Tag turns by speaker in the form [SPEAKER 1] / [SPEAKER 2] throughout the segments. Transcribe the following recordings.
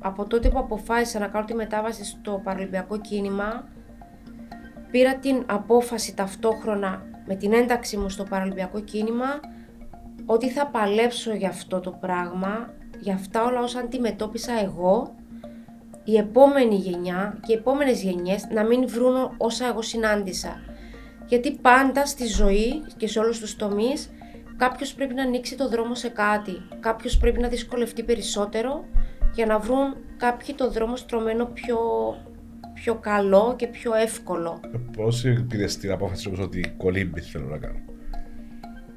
[SPEAKER 1] από τότε που αποφάσισα να κάνω τη μετάβαση στο παραλυμπιακό κίνημα, πήρα την απόφαση ταυτόχρονα με την ένταξη μου στο παραλυμπιακό κίνημα ότι θα παλέψω για αυτό το πράγμα, για αυτά όλα όσα αντιμετώπισα εγώ, η επόμενη γενιά και οι επόμενες γενιές να μην βρουν όσα εγώ συνάντησα. Γιατί πάντα στη ζωή και σε όλους τους τομείς κάποιος πρέπει να ανοίξει το δρόμο σε κάτι, κάποιος πρέπει να δυσκολευτεί περισσότερο για να βρουν κάποιοι το δρόμο στρωμένο πιο, πιο καλό και πιο εύκολο.
[SPEAKER 2] Πώς πήρες την απόφαση όμως ότι κολύμπη θέλω να κάνω.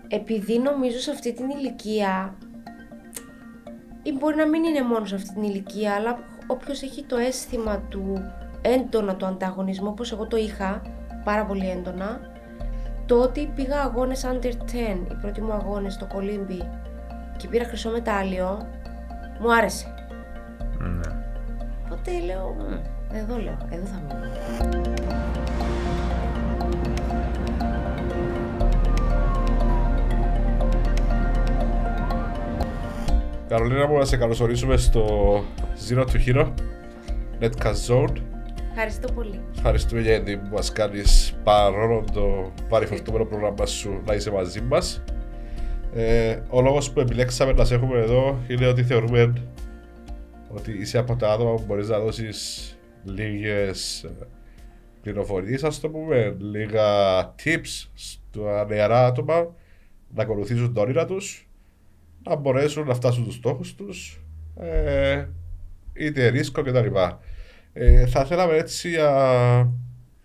[SPEAKER 1] Επειδή νομίζω σε αυτή την ηλικία ή μπορεί να μην είναι μόνο σε αυτή την ηλικία, αλλά όποιος έχει το αίσθημα του έντονα του ανταγωνισμού, όπως εγώ το είχα, πάρα πολύ έντονα, το ότι πήγα αγώνες under 10, οι πρώτοι μου αγώνες στο κολύμπι και πήρα χρυσό μετάλλιο, μου άρεσε.
[SPEAKER 3] Ναι.
[SPEAKER 1] Οπότε λέω, «Μμ, εδώ λέω, εδώ θα μείνω.
[SPEAKER 2] Καρολίνα μου, να σε καλωσορίσουμε στο Zero to Hero, Netcast Zone.
[SPEAKER 1] Ευχαριστώ πολύ.
[SPEAKER 2] Ευχαριστούμε για την που μας κάνεις παρόλο το παρεφορτούμενο πρόγραμμα σου να είσαι μαζί μας. Ε, ο λόγος που επιλέξαμε να σε έχουμε εδώ είναι ότι θεωρούμε ότι είσαι από τα άτομα που μπορείς να δώσεις λίγες ε, πληροφορίες, ας το πούμε, λίγα tips στα νεαρά άτομα να ακολουθήσουν τα όνειρα τους, να μπορέσουν να φτάσουν τους στόχους τους, ε, είτε ρίσκο κτλ. Ε, θα θέλαμε έτσι για,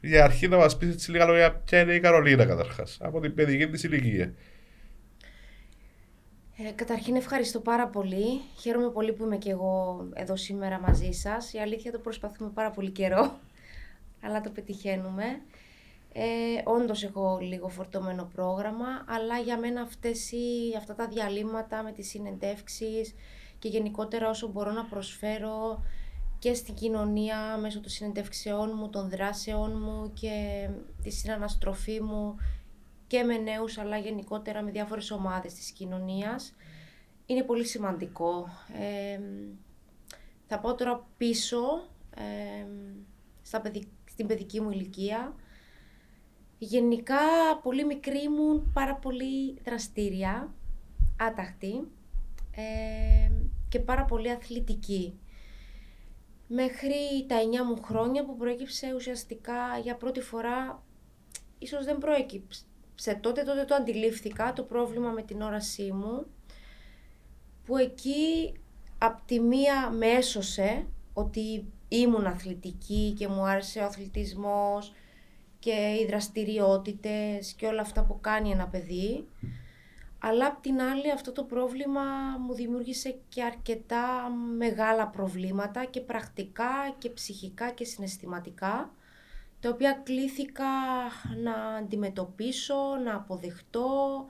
[SPEAKER 2] για αρχή να μας πεις έτσι λίγα λόγια ποια είναι η Καρολίνα καταρχάς, από την παιδική της ηλικία.
[SPEAKER 1] Ε, καταρχήν ευχαριστώ πάρα πολύ. Χαίρομαι πολύ που είμαι και εγώ εδώ σήμερα μαζί σας. Η αλήθεια το προσπαθούμε πάρα πολύ καιρό, αλλά το πετυχαίνουμε. Ε, όντως έχω λίγο φορτωμένο πρόγραμμα, αλλά για μένα αυτές οι, αυτά τα διαλύματα με τις συνεντεύξεις και γενικότερα όσο μπορώ να προσφέρω και στην κοινωνία μέσω των συνεντεύξεών μου, των δράσεών μου και τη συναναστροφή μου και με νέους αλλά γενικότερα με διάφορες ομάδες της κοινωνίας. Είναι πολύ σημαντικό. Ε, θα πάω τώρα πίσω ε, στα παιδι- στην παιδική μου ηλικία. Γενικά πολύ μικρή ήμουν πάρα πολύ δραστήρια, άταχτη ε, και πάρα πολύ αθλητική. Μέχρι τα 9 μου χρόνια που προέκυψε ουσιαστικά για πρώτη φορά, ίσως δεν προέκυψε τότε, τότε το αντιλήφθηκα το πρόβλημα με την όρασή μου, που εκεί απ' τη μία με έσωσε ότι ήμουν αθλητική και μου άρεσε ο αθλητισμός και οι δραστηριότητες και όλα αυτά που κάνει ένα παιδί. Αλλά απ' την άλλη αυτό το πρόβλημα μου δημιούργησε και αρκετά μεγάλα προβλήματα και πρακτικά και ψυχικά και συναισθηματικά τα οποία κλήθηκα να αντιμετωπίσω, να αποδεχτώ,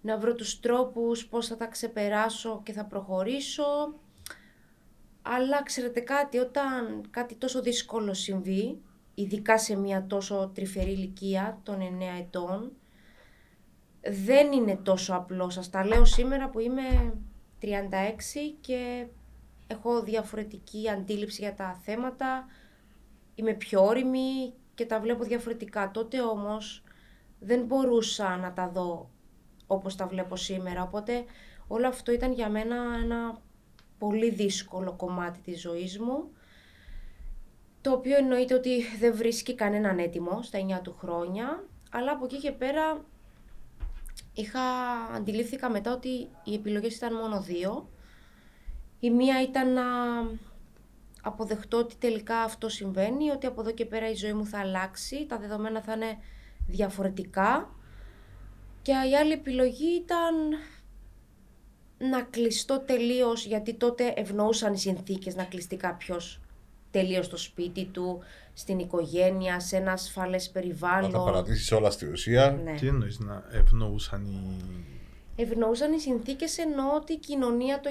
[SPEAKER 1] να βρω τους τρόπους πώς θα τα ξεπεράσω και θα προχωρήσω. Αλλά ξέρετε κάτι, όταν κάτι τόσο δύσκολο συμβεί, ειδικά σε μια τόσο τρυφερή ηλικία των 9 ετών, δεν είναι τόσο απλό. Σας τα λέω σήμερα που είμαι 36 και έχω διαφορετική αντίληψη για τα θέματα, είμαι πιο όρημη και τα βλέπω διαφορετικά. Τότε όμως δεν μπορούσα να τα δω όπως τα βλέπω σήμερα, οπότε όλο αυτό ήταν για μένα ένα πολύ δύσκολο κομμάτι της ζωής μου, το οποίο εννοείται ότι δεν βρίσκει κανέναν έτοιμο στα 9 του χρόνια, αλλά από εκεί και πέρα είχα, αντιλήφθηκα μετά ότι οι επιλογές ήταν μόνο δύο. Η μία ήταν να αποδεχτώ ότι τελικά αυτό συμβαίνει, ότι από εδώ και πέρα η ζωή μου θα αλλάξει, τα δεδομένα θα είναι διαφορετικά. Και η άλλη επιλογή ήταν να κλειστώ τελείως, γιατί τότε ευνοούσαν οι συνθήκες να κλειστεί κάποιος τελείως στο σπίτι του, στην οικογένεια, σε ένα ασφαλές
[SPEAKER 2] Να
[SPEAKER 1] περιβάλλον.
[SPEAKER 2] τα παρατήσεις όλα στη ουσία.
[SPEAKER 1] Ναι.
[SPEAKER 3] Τι εννοείς να ευνοούσαν οι...
[SPEAKER 1] Ευνοούσαν οι συνθήκες ενώ ότι η κοινωνία το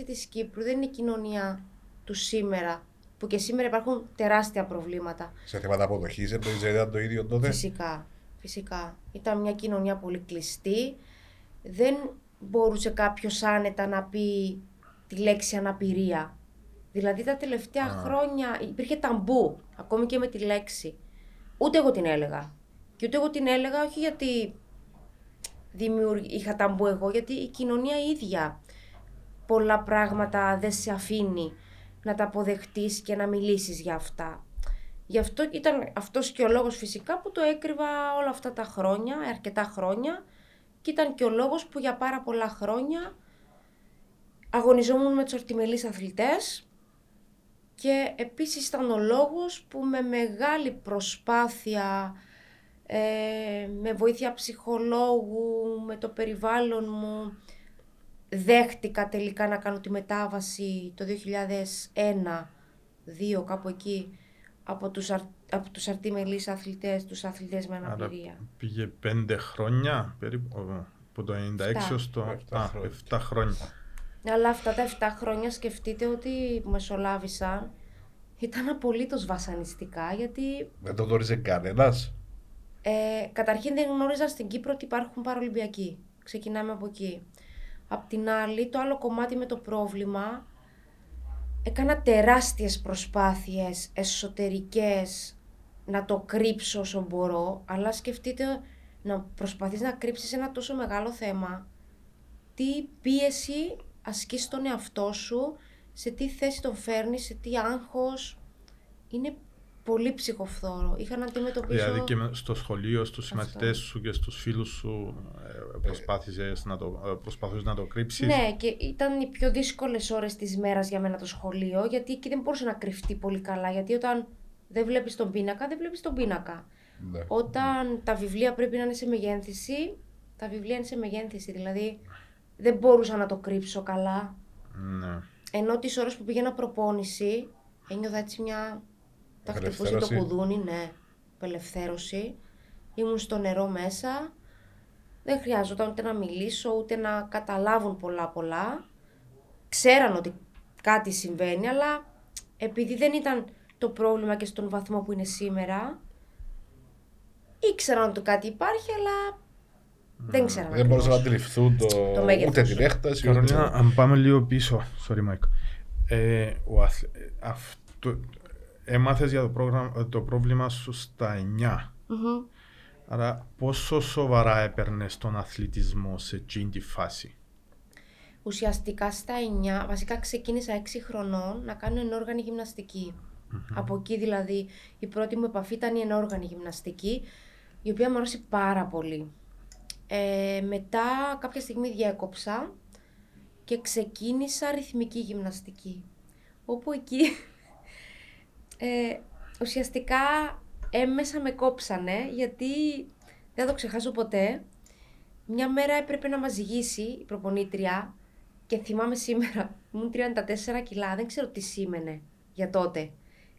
[SPEAKER 1] 1996 της Κύπρου δεν είναι η κοινωνία του σήμερα, που και σήμερα υπάρχουν τεράστια προβλήματα.
[SPEAKER 2] Σε θέματα αποδοχής, εννοείς δεν ήταν το ίδιο τότε.
[SPEAKER 1] Φυσικά, φυσικά. Ήταν μια κοινωνία πολύ κλειστή. Δεν μπορούσε κάποιος άνετα να πει τη λέξη αναπηρία. Δηλαδή τα τελευταία χρόνια υπήρχε ταμπού, ακόμη και με τη λέξη. Ούτε εγώ την έλεγα. Και ούτε εγώ την έλεγα όχι γιατί δημιουργ... είχα ταμπού εγώ, γιατί η κοινωνία ίδια πολλά πράγματα δεν σε αφήνει να τα αποδεχτείς και να μιλήσεις για αυτά. Γι' αυτό ήταν αυτός και ο λόγος φυσικά που το έκρυβα όλα αυτά τα χρόνια, αρκετά χρόνια και ήταν και ο λόγος που για πάρα πολλά χρόνια αγωνιζόμουν με τους ορτιμελείς αθλητές και επίσης ήταν ο λόγος που με μεγάλη προσπάθεια, ε, με βοήθεια ψυχολόγου, με το περιβάλλον μου, δέχτηκα τελικά να κάνω τη μετάβαση το 2001-2002 κάπου εκεί από τους, αρ, από τους αρτιμελείς αθλητές, τους αθλητές με αναπηρία.
[SPEAKER 3] Άρα πήγε πέντε χρόνια περίπου, από το 96 ως το...
[SPEAKER 2] Εφτά
[SPEAKER 3] Α,
[SPEAKER 2] χρόνια.
[SPEAKER 3] 7 χρόνια.
[SPEAKER 1] Αλλά αυτά τα 7 χρόνια σκεφτείτε ότι που μεσολάβησαν ήταν απολύτως βασανιστικά γιατί
[SPEAKER 2] Δεν το γνώριζε κανένας.
[SPEAKER 1] ε, καταρχήν δεν γνώριζα στην Κύπρο ότι υπάρχουν παρολυμπιακοί. Ξεκινάμε από εκεί. Απ' την άλλη, το άλλο κομμάτι με το πρόβλημα, έκανα τεράστιες προσπάθειες εσωτερικές να το κρύψω όσο μπορώ, αλλά σκεφτείτε να προσπαθείς να κρύψεις ένα τόσο μεγάλο θέμα, τι πίεση ασκείς στον εαυτό σου, σε τι θέση τον φέρνεις, σε τι άγχος. Είναι πολύ ψυχοφθόρο. Είχα να αντιμετωπίσω...
[SPEAKER 3] Δηλαδή και με- στο σχολείο, στους συμμαθητές σου και στους φίλους σου ε, προσπάθησες να το, ε, προσπαθούσες να το κρύψεις;
[SPEAKER 1] Ναι, και ήταν οι πιο δύσκολες ώρες της μέρας για μένα το σχολείο, γιατί εκεί δεν μπορούσε να κρυφτεί πολύ καλά, γιατί όταν δεν βλέπεις τον πίνακα, δεν βλέπεις τον πίνακα.
[SPEAKER 2] Ναι.
[SPEAKER 1] Όταν τα βιβλία πρέπει να είναι σε μεγένθηση, τα βιβλία είναι σε μεγένθηση, δηλαδή δεν μπορούσα να το κρύψω καλά.
[SPEAKER 3] Ναι.
[SPEAKER 1] Ενώ τις ώρες που πήγαινα προπόνηση, ένιωθα έτσι μια... Τα χτυπούσε το
[SPEAKER 2] Απελευθέρωση.
[SPEAKER 1] κουδούνι, ναι. Απελευθέρωση. Ήμουν στο νερό μέσα. Δεν χρειάζονταν ούτε να μιλήσω, ούτε να καταλάβουν πολλά πολλά. Ξέραν ότι κάτι συμβαίνει, αλλά επειδή δεν ήταν το πρόβλημα και στον βαθμό που είναι σήμερα, ήξεραν ότι κάτι υπάρχει, αλλά δεν ξέραν.
[SPEAKER 2] Δεν μπορούσαν να
[SPEAKER 1] ακριβώς.
[SPEAKER 2] αντιληφθούν το,
[SPEAKER 1] Το μέγεθος.
[SPEAKER 2] ούτε την έκταση. ούτε-
[SPEAKER 3] Καρολίνα, αν πάμε λίγο πίσω, sorry Mike, ε, ο αθλ... ε, αυτό... έμαθες για το, πρόγραμμα, το πρόβλημα σου στα 9.
[SPEAKER 1] Μμμ.
[SPEAKER 3] Άρα πόσο σοβαρά έπαιρνες τον αθλητισμό σε εκείνη τη φάση;
[SPEAKER 1] Ουσιαστικά στα 9, βασικά ξεκίνησα 6 χρονών να κάνω ενόργανη γυμναστική. Από εκεί δηλαδή η πρώτη μου επαφή ήταν η ενόργανη γυμναστική, η οποία μου άρεσε πάρα πολύ. Ε, μετά κάποια στιγμή διέκοψα και ξεκίνησα ρυθμική γυμναστική. Όπου εκεί ε, ουσιαστικά έμεσα με κόψανε γιατί δεν θα το ξεχάσω ποτέ. Μια μέρα έπρεπε να μας ζυγίσει η προπονήτρια και θυμάμαι σήμερα, ήμουν 34 κιλά, δεν ξέρω τι σήμαινε για τότε.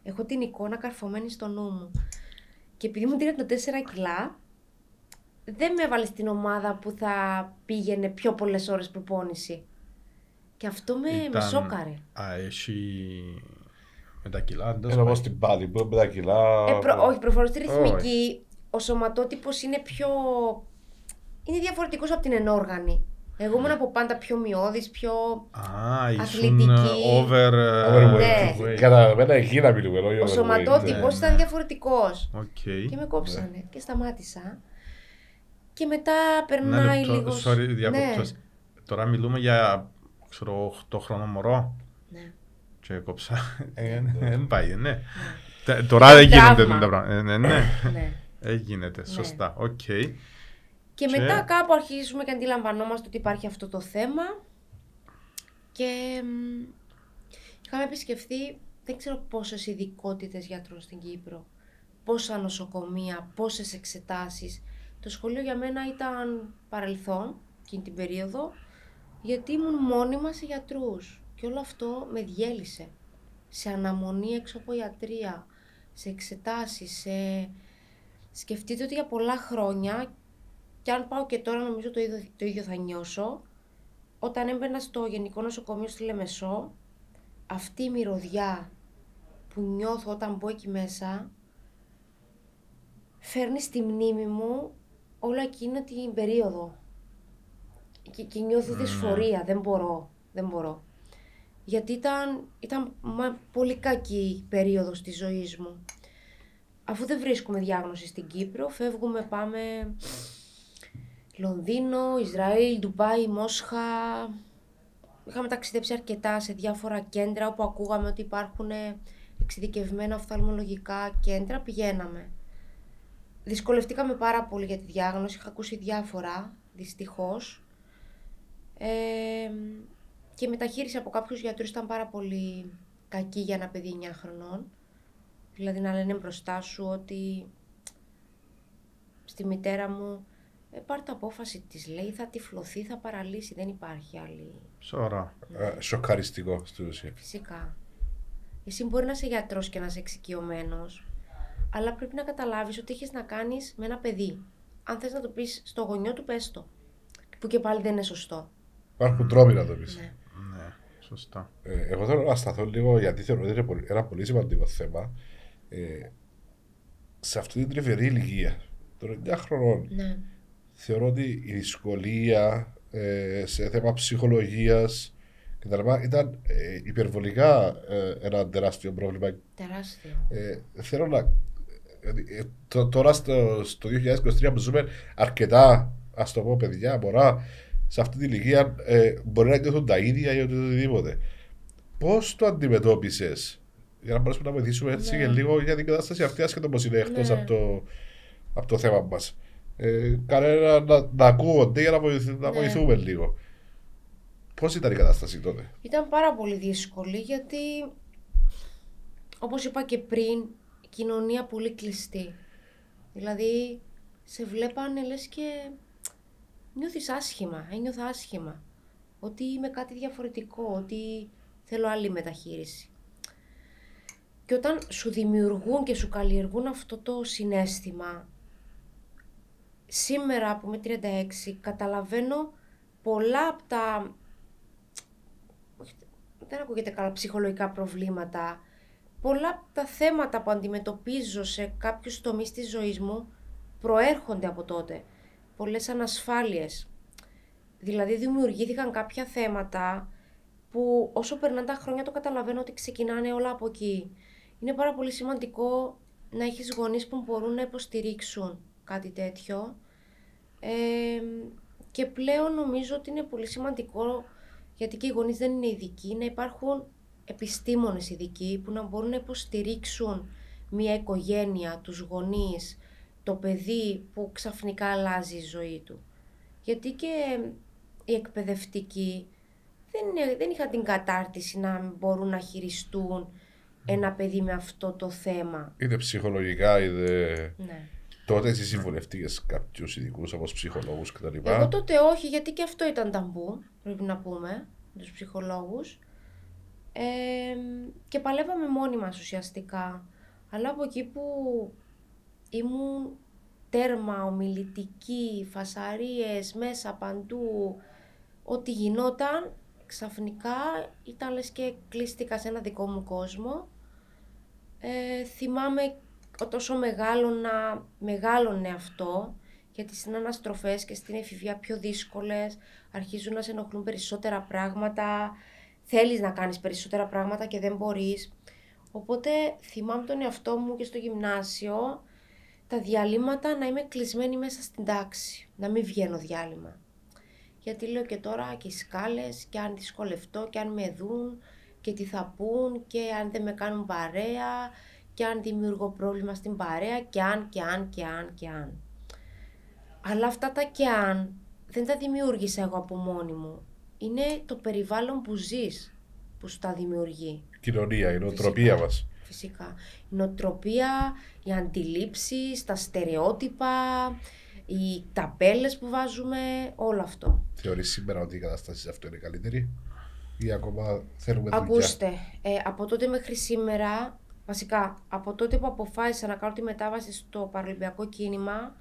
[SPEAKER 1] Έχω την εικόνα καρφωμένη στο νου μου. Και επειδή ήμουν 34 κιλά, δεν με έβαλε στην ομάδα που θα πήγαινε πιο πολλές ώρες προπόνηση. Και αυτό με, με σόκαρε.
[SPEAKER 3] Α, έχει... Με τα κιλά, εντός
[SPEAKER 2] Ενώ
[SPEAKER 3] πάει.
[SPEAKER 2] όπως στην πάλι που με τα κιλά.
[SPEAKER 1] Ε, προ, όχι, προφανώς στη
[SPEAKER 3] όχι.
[SPEAKER 1] ρυθμική ο σωματότυπος είναι πιο... Είναι διαφορετικός από την ενόργανη. Εγώ ήμουν από πάντα πιο μειώδης, πιο...
[SPEAKER 3] Α, ήσουν
[SPEAKER 1] Αθλητική.
[SPEAKER 3] over... ε,
[SPEAKER 2] Overweight.
[SPEAKER 1] Ναι.
[SPEAKER 2] Κατά μένα εκεί να μιλούμε. όχι
[SPEAKER 1] Ο
[SPEAKER 2] overweight.
[SPEAKER 1] σωματότυπος
[SPEAKER 3] ναι.
[SPEAKER 1] ήταν διαφορετικός.
[SPEAKER 3] Οκ.
[SPEAKER 1] Και με κόψανε και σταμάτησα. Και μετά
[SPEAKER 3] Ένα
[SPEAKER 1] περνάει
[SPEAKER 3] λεπτό,
[SPEAKER 1] λίγο...
[SPEAKER 3] sorry, διακόπτω
[SPEAKER 1] ναι.
[SPEAKER 3] σας. Τώρα μιλούμε για, ξέρω, 8 χρόνο μωρό.
[SPEAKER 1] Ναι.
[SPEAKER 3] Και κόψα. Ε, Δεν πάει, ναι. Τε- Τώρα δεν
[SPEAKER 1] Τραύμα.
[SPEAKER 3] γίνονται τα πράγματα. Ε, Ναι, ναι.
[SPEAKER 1] ναι.
[SPEAKER 3] Ε, γίνεται, σωστά. Οκ.
[SPEAKER 1] Και,
[SPEAKER 3] Και-
[SPEAKER 1] μετά κάπου αρχίζουμε και αντιλαμβανόμαστε ότι υπάρχει αυτό το θέμα. Και μ, είχαμε επισκεφθεί δεν ξέρω πόσες ειδικότητες γιατρών στην Κύπρο. Πόσα νοσοκομεία, πόσες εξετάσεις. Το σχολείο για μένα ήταν παρελθόν εκείνη την περίοδο γιατί ήμουν μόνιμα σε γιατρούς. Και όλο αυτό με διέλυσε. Σε αναμονή έξω από ιατρία, σε εξετάσεις, σε... Σκεφτείτε ότι για πολλά χρόνια και αν πάω και τώρα νομίζω το ίδιο, το ίδιο θα νιώσω. Όταν έμπαινα στο Γενικό Νοσοκομείο στη Λεμεσό, αυτή η μυρωδιά που νιώθω όταν μπω εκεί μέσα, φέρνει στη μνήμη μου όλα εκείνη την περίοδο. Και, και νιώθω δυσφορία, δεν μπορώ, δεν μπορώ. Γιατί ήταν, ήταν μα- πολύ κακή η περίοδος της ζωής μου. Αφού δεν βρίσκουμε διάγνωση στην Κύπρο, φεύγουμε, πάμε Λονδίνο, Ισραήλ, Ντουμπάι, Μόσχα. Είχαμε ταξιδέψει αρκετά σε διάφορα κέντρα όπου ακούγαμε ότι υπάρχουν εξειδικευμένα οφθαλμολογικά κέντρα, πηγαίναμε. Δυσκολευτήκαμε πάρα πολύ για τη διάγνωση, είχα ακούσει διάφορα, δυστυχώς. Ε, και η μεταχείριση από κάποιους γιατρούς ήταν πάρα πολύ κακή για ένα παιδί 9 χρονών. Δηλαδή να λένε μπροστά σου ότι στη μητέρα μου ε, πάρ' το απόφαση της λέει θα τυφλωθεί, θα παραλύσει, δεν υπάρχει άλλη
[SPEAKER 3] Σωρά.
[SPEAKER 2] Ε, Σοκαριστικό στην ουσία.
[SPEAKER 1] Φυσικά. Εσύ μπορεί να είσαι γιατρός και να είσαι εξοικειωμένος, αλλά πρέπει να καταλάβεις ότι έχεις να κάνεις με ένα παιδί. Αν θες να το πεις στο γονιό του, πες το. Που και πάλι δεν είναι σωστό.
[SPEAKER 2] Υπάρχουν τρόποι να το πεις.
[SPEAKER 1] Ναι.
[SPEAKER 3] Ναι, σωστά.
[SPEAKER 2] Ε, εγώ θέλω να σταθώ λίγο γιατί θεωρώ ότι είναι πολύ- ένα πολύ σημαντικό θέμα. Ε, σε αυτή την τρυφερή ηλικία, των 9 χρονών,
[SPEAKER 1] Ναι.
[SPEAKER 2] θεωρώ ότι η δυσκολία ε, σε θέμα ψυχολογίας και τα λοιπά ήταν ε, υπερβολικά ε, ένα τεράστιο πρόβλημα.
[SPEAKER 1] Τεράστιο.
[SPEAKER 2] Ε, θέλω να. ε, το- τώρα στο, στο 2023 που ζούμε αρκετά, ας το πω παιδιά, μωρά, σε αυτή την ηλικία ε, μπορεί να νιώθουν τα ίδια ή οτιδήποτε. Πώς το αντιμετώπισες, για να μπορέσουμε να βοηθήσουμε έτσι
[SPEAKER 1] Ναι.
[SPEAKER 2] και λίγο για την κατάσταση αυτή, άσχετο πώ είναι εκτός
[SPEAKER 1] Ναι.
[SPEAKER 2] από, το, από το θέμα μας. Ε, κανένα να, να ακούγονται για να, βοηθ- να
[SPEAKER 1] Ναι.
[SPEAKER 2] βοηθούμε λίγο. Πώς ήταν η κατάσταση τότε,
[SPEAKER 1] Ήταν πάρα πολύ δύσκολη γιατί, όπως είπα και πριν, η κοινωνία πολύ κλειστή. Δηλαδή, σε βλέπανε λες και νιώθεις άσχημα, ένιωθα άσχημα. Ότι είμαι κάτι διαφορετικό, ότι θέλω άλλη μεταχείριση. Και όταν σου δημιουργούν και σου καλλιεργούν αυτό το συνέστημα, σήμερα που είμαι 36, καταλαβαίνω πολλά από τα όχι, δεν ακούγεται καλά, ψυχολογικά προβλήματα. Πολλά από τα θέματα που αντιμετωπίζω σε κάποιους τομείς της ζωής μου προέρχονται από τότε. Πολλές ανασφάλειες. Δηλαδή δημιουργήθηκαν κάποια θέματα που όσο περνάνε τα χρόνια το καταλαβαίνω ότι ξεκινάνε όλα από εκεί. Είναι πάρα πολύ σημαντικό να έχεις γονείς που μπορούν να υποστηρίξουν κάτι τέτοιο. Ε, και πλέον νομίζω ότι είναι πολύ σημαντικό, γιατί και οι γονείς δεν είναι ειδικοί, να υπάρχουν επιστήμονες ειδικοί που να μπορούν να υποστηρίξουν μια οικογένεια, τους γονείς, το παιδί που ξαφνικά αλλάζει η ζωή του. Γιατί και οι εκπαιδευτικοί δεν, είναι- δεν είχαν την κατάρτιση να μπορούν να χειριστούν ένα παιδί με αυτό το θέμα.
[SPEAKER 2] είτε ψυχολογικά είτε.
[SPEAKER 1] Ναι.
[SPEAKER 2] Τότε εσύ συμβουλευτήκες κάποιους ειδικούς όπω ψυχολόγους κτλ.
[SPEAKER 1] Εγώ τότε όχι, γιατί και αυτό ήταν ταμπού, πρέπει να πούμε, με τους ψυχολόγους. Ε, και παλεύαμε μόνοι μας ουσιαστικά. Αλλά από εκεί που ήμουν τέρμα, ομιλητική, φασαρίες, μέσα παντού, ό,τι γινόταν, ξαφνικά ήταν λες και κλείστηκα σε ένα δικό μου κόσμο. Ε, θυμάμαι τόσο μεγάλωνα, μεγάλωνε αυτό, γιατί στις αναστροφές και στην εφηβεία πιο δύσκολες, αρχίζουν να σε ενοχλούν περισσότερα πράγματα, θέλεις να κάνεις περισσότερα πράγματα και δεν μπορείς. Οπότε θυμάμαι τον εαυτό μου και στο γυμνάσιο, τα διαλύματα να είμαι κλεισμένη μέσα στην τάξη, να μην βγαίνω διάλειμμα. Γιατί λέω και τώρα και οι σκάλες και αν δυσκολευτώ και αν με δουν και τι θα πούν και αν δεν με κάνουν παρέα και αν δημιουργώ πρόβλημα στην παρέα και αν και αν και αν και αν. Αλλά αυτά τα και αν δεν τα δημιούργησα εγώ από μόνη μου. Είναι το περιβάλλον που ζεις που σου τα δημιουργεί.
[SPEAKER 2] Κοινωνία, η νοοτροπία μας.
[SPEAKER 1] Φυσικά. Η νοοτροπία, οι αντιλήψεις, τα στερεότυπα, οι ταπέλες που βάζουμε, όλο αυτό.
[SPEAKER 2] Θεωρείς σήμερα ότι η κατάσταση σε αυτό είναι καλύτερη ή ακόμα θέλουμε δουλειά;
[SPEAKER 1] Ακούστε, ε, από τότε μέχρι σήμερα, βασικά από τότε που αποφάσισα να κάνω τη μετάβαση στο παραλυμπιακό κίνημα,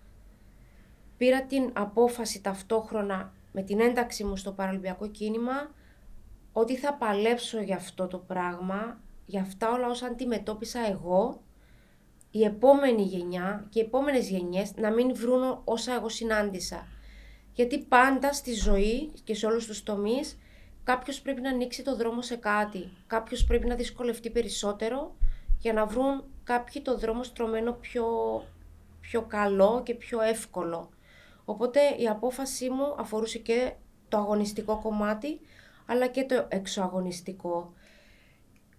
[SPEAKER 1] πήρα την απόφαση ταυτόχρονα με την ένταξη μου στο παραλυμπιακό κίνημα ότι θα παλέψω για αυτό το πράγμα, για αυτά όλα όσα αντιμετώπισα εγώ, η επόμενη γενιά και οι επόμενες γενιές να μην βρουν όσα εγώ συνάντησα. Γιατί πάντα στη ζωή και σε όλους τους τομείς κάποιος πρέπει να ανοίξει το δρόμο σε κάτι. Κάποιος πρέπει να δυσκολευτεί περισσότερο για να βρουν κάποιοι το δρόμο στρωμένο πιο, πιο καλό και πιο εύκολο. Οπότε η απόφασή μου αφορούσε και το αγωνιστικό κομμάτι, αλλά και το εξωαγωνιστικό.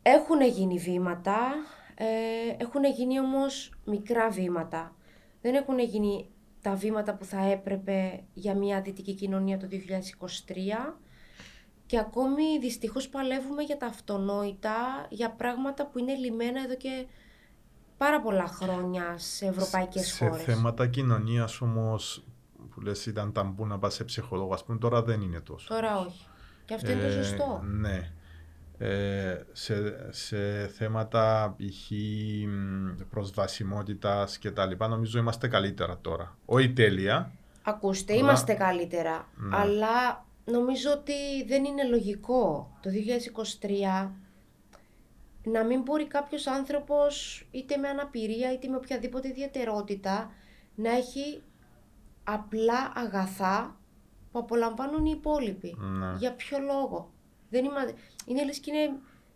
[SPEAKER 1] Έχουν γίνει βήματα, ε, έχουν γίνει όμως μικρά βήματα. Δεν έχουν γίνει τα βήματα που θα έπρεπε για μια δυτική κοινωνία το 2023 και ακόμη δυστυχώς παλεύουμε για τα αυτονόητα, για πράγματα που είναι λιμένα εδώ και πάρα πολλά χρόνια σε ευρωπαϊκές
[SPEAKER 3] σε
[SPEAKER 1] χώρες.
[SPEAKER 3] Σε θέματα κοινωνίας όμως που λες ήταν ταμπού να πας σε ψυχολόγο, ας πούμε, τώρα δεν είναι τόσο.
[SPEAKER 1] Τώρα όχι. Και αυτό είναι το
[SPEAKER 3] Ε,
[SPEAKER 1] σωστό.
[SPEAKER 3] Ναι. Ε, σε, σε θέματα π.χ. προσβασιμότητας και τα λοιπά, νομίζω είμαστε καλύτερα τώρα. Όχι τέλεια.
[SPEAKER 1] Ακούστε,
[SPEAKER 3] Αλλά-
[SPEAKER 1] είμαστε καλύτερα,
[SPEAKER 3] Ναι.
[SPEAKER 1] αλλά νομίζω ότι δεν είναι λογικό το 2023 να μην μπορεί κάποιος άνθρωπος είτε με αναπηρία είτε με οποιαδήποτε ιδιαιτερότητα να έχει απλά αγαθά που απολαμβάνουν οι υπόλοιποι.
[SPEAKER 3] Ναι.
[SPEAKER 1] Για ποιο λόγο; Δεν είμα... Είναι λες και είναι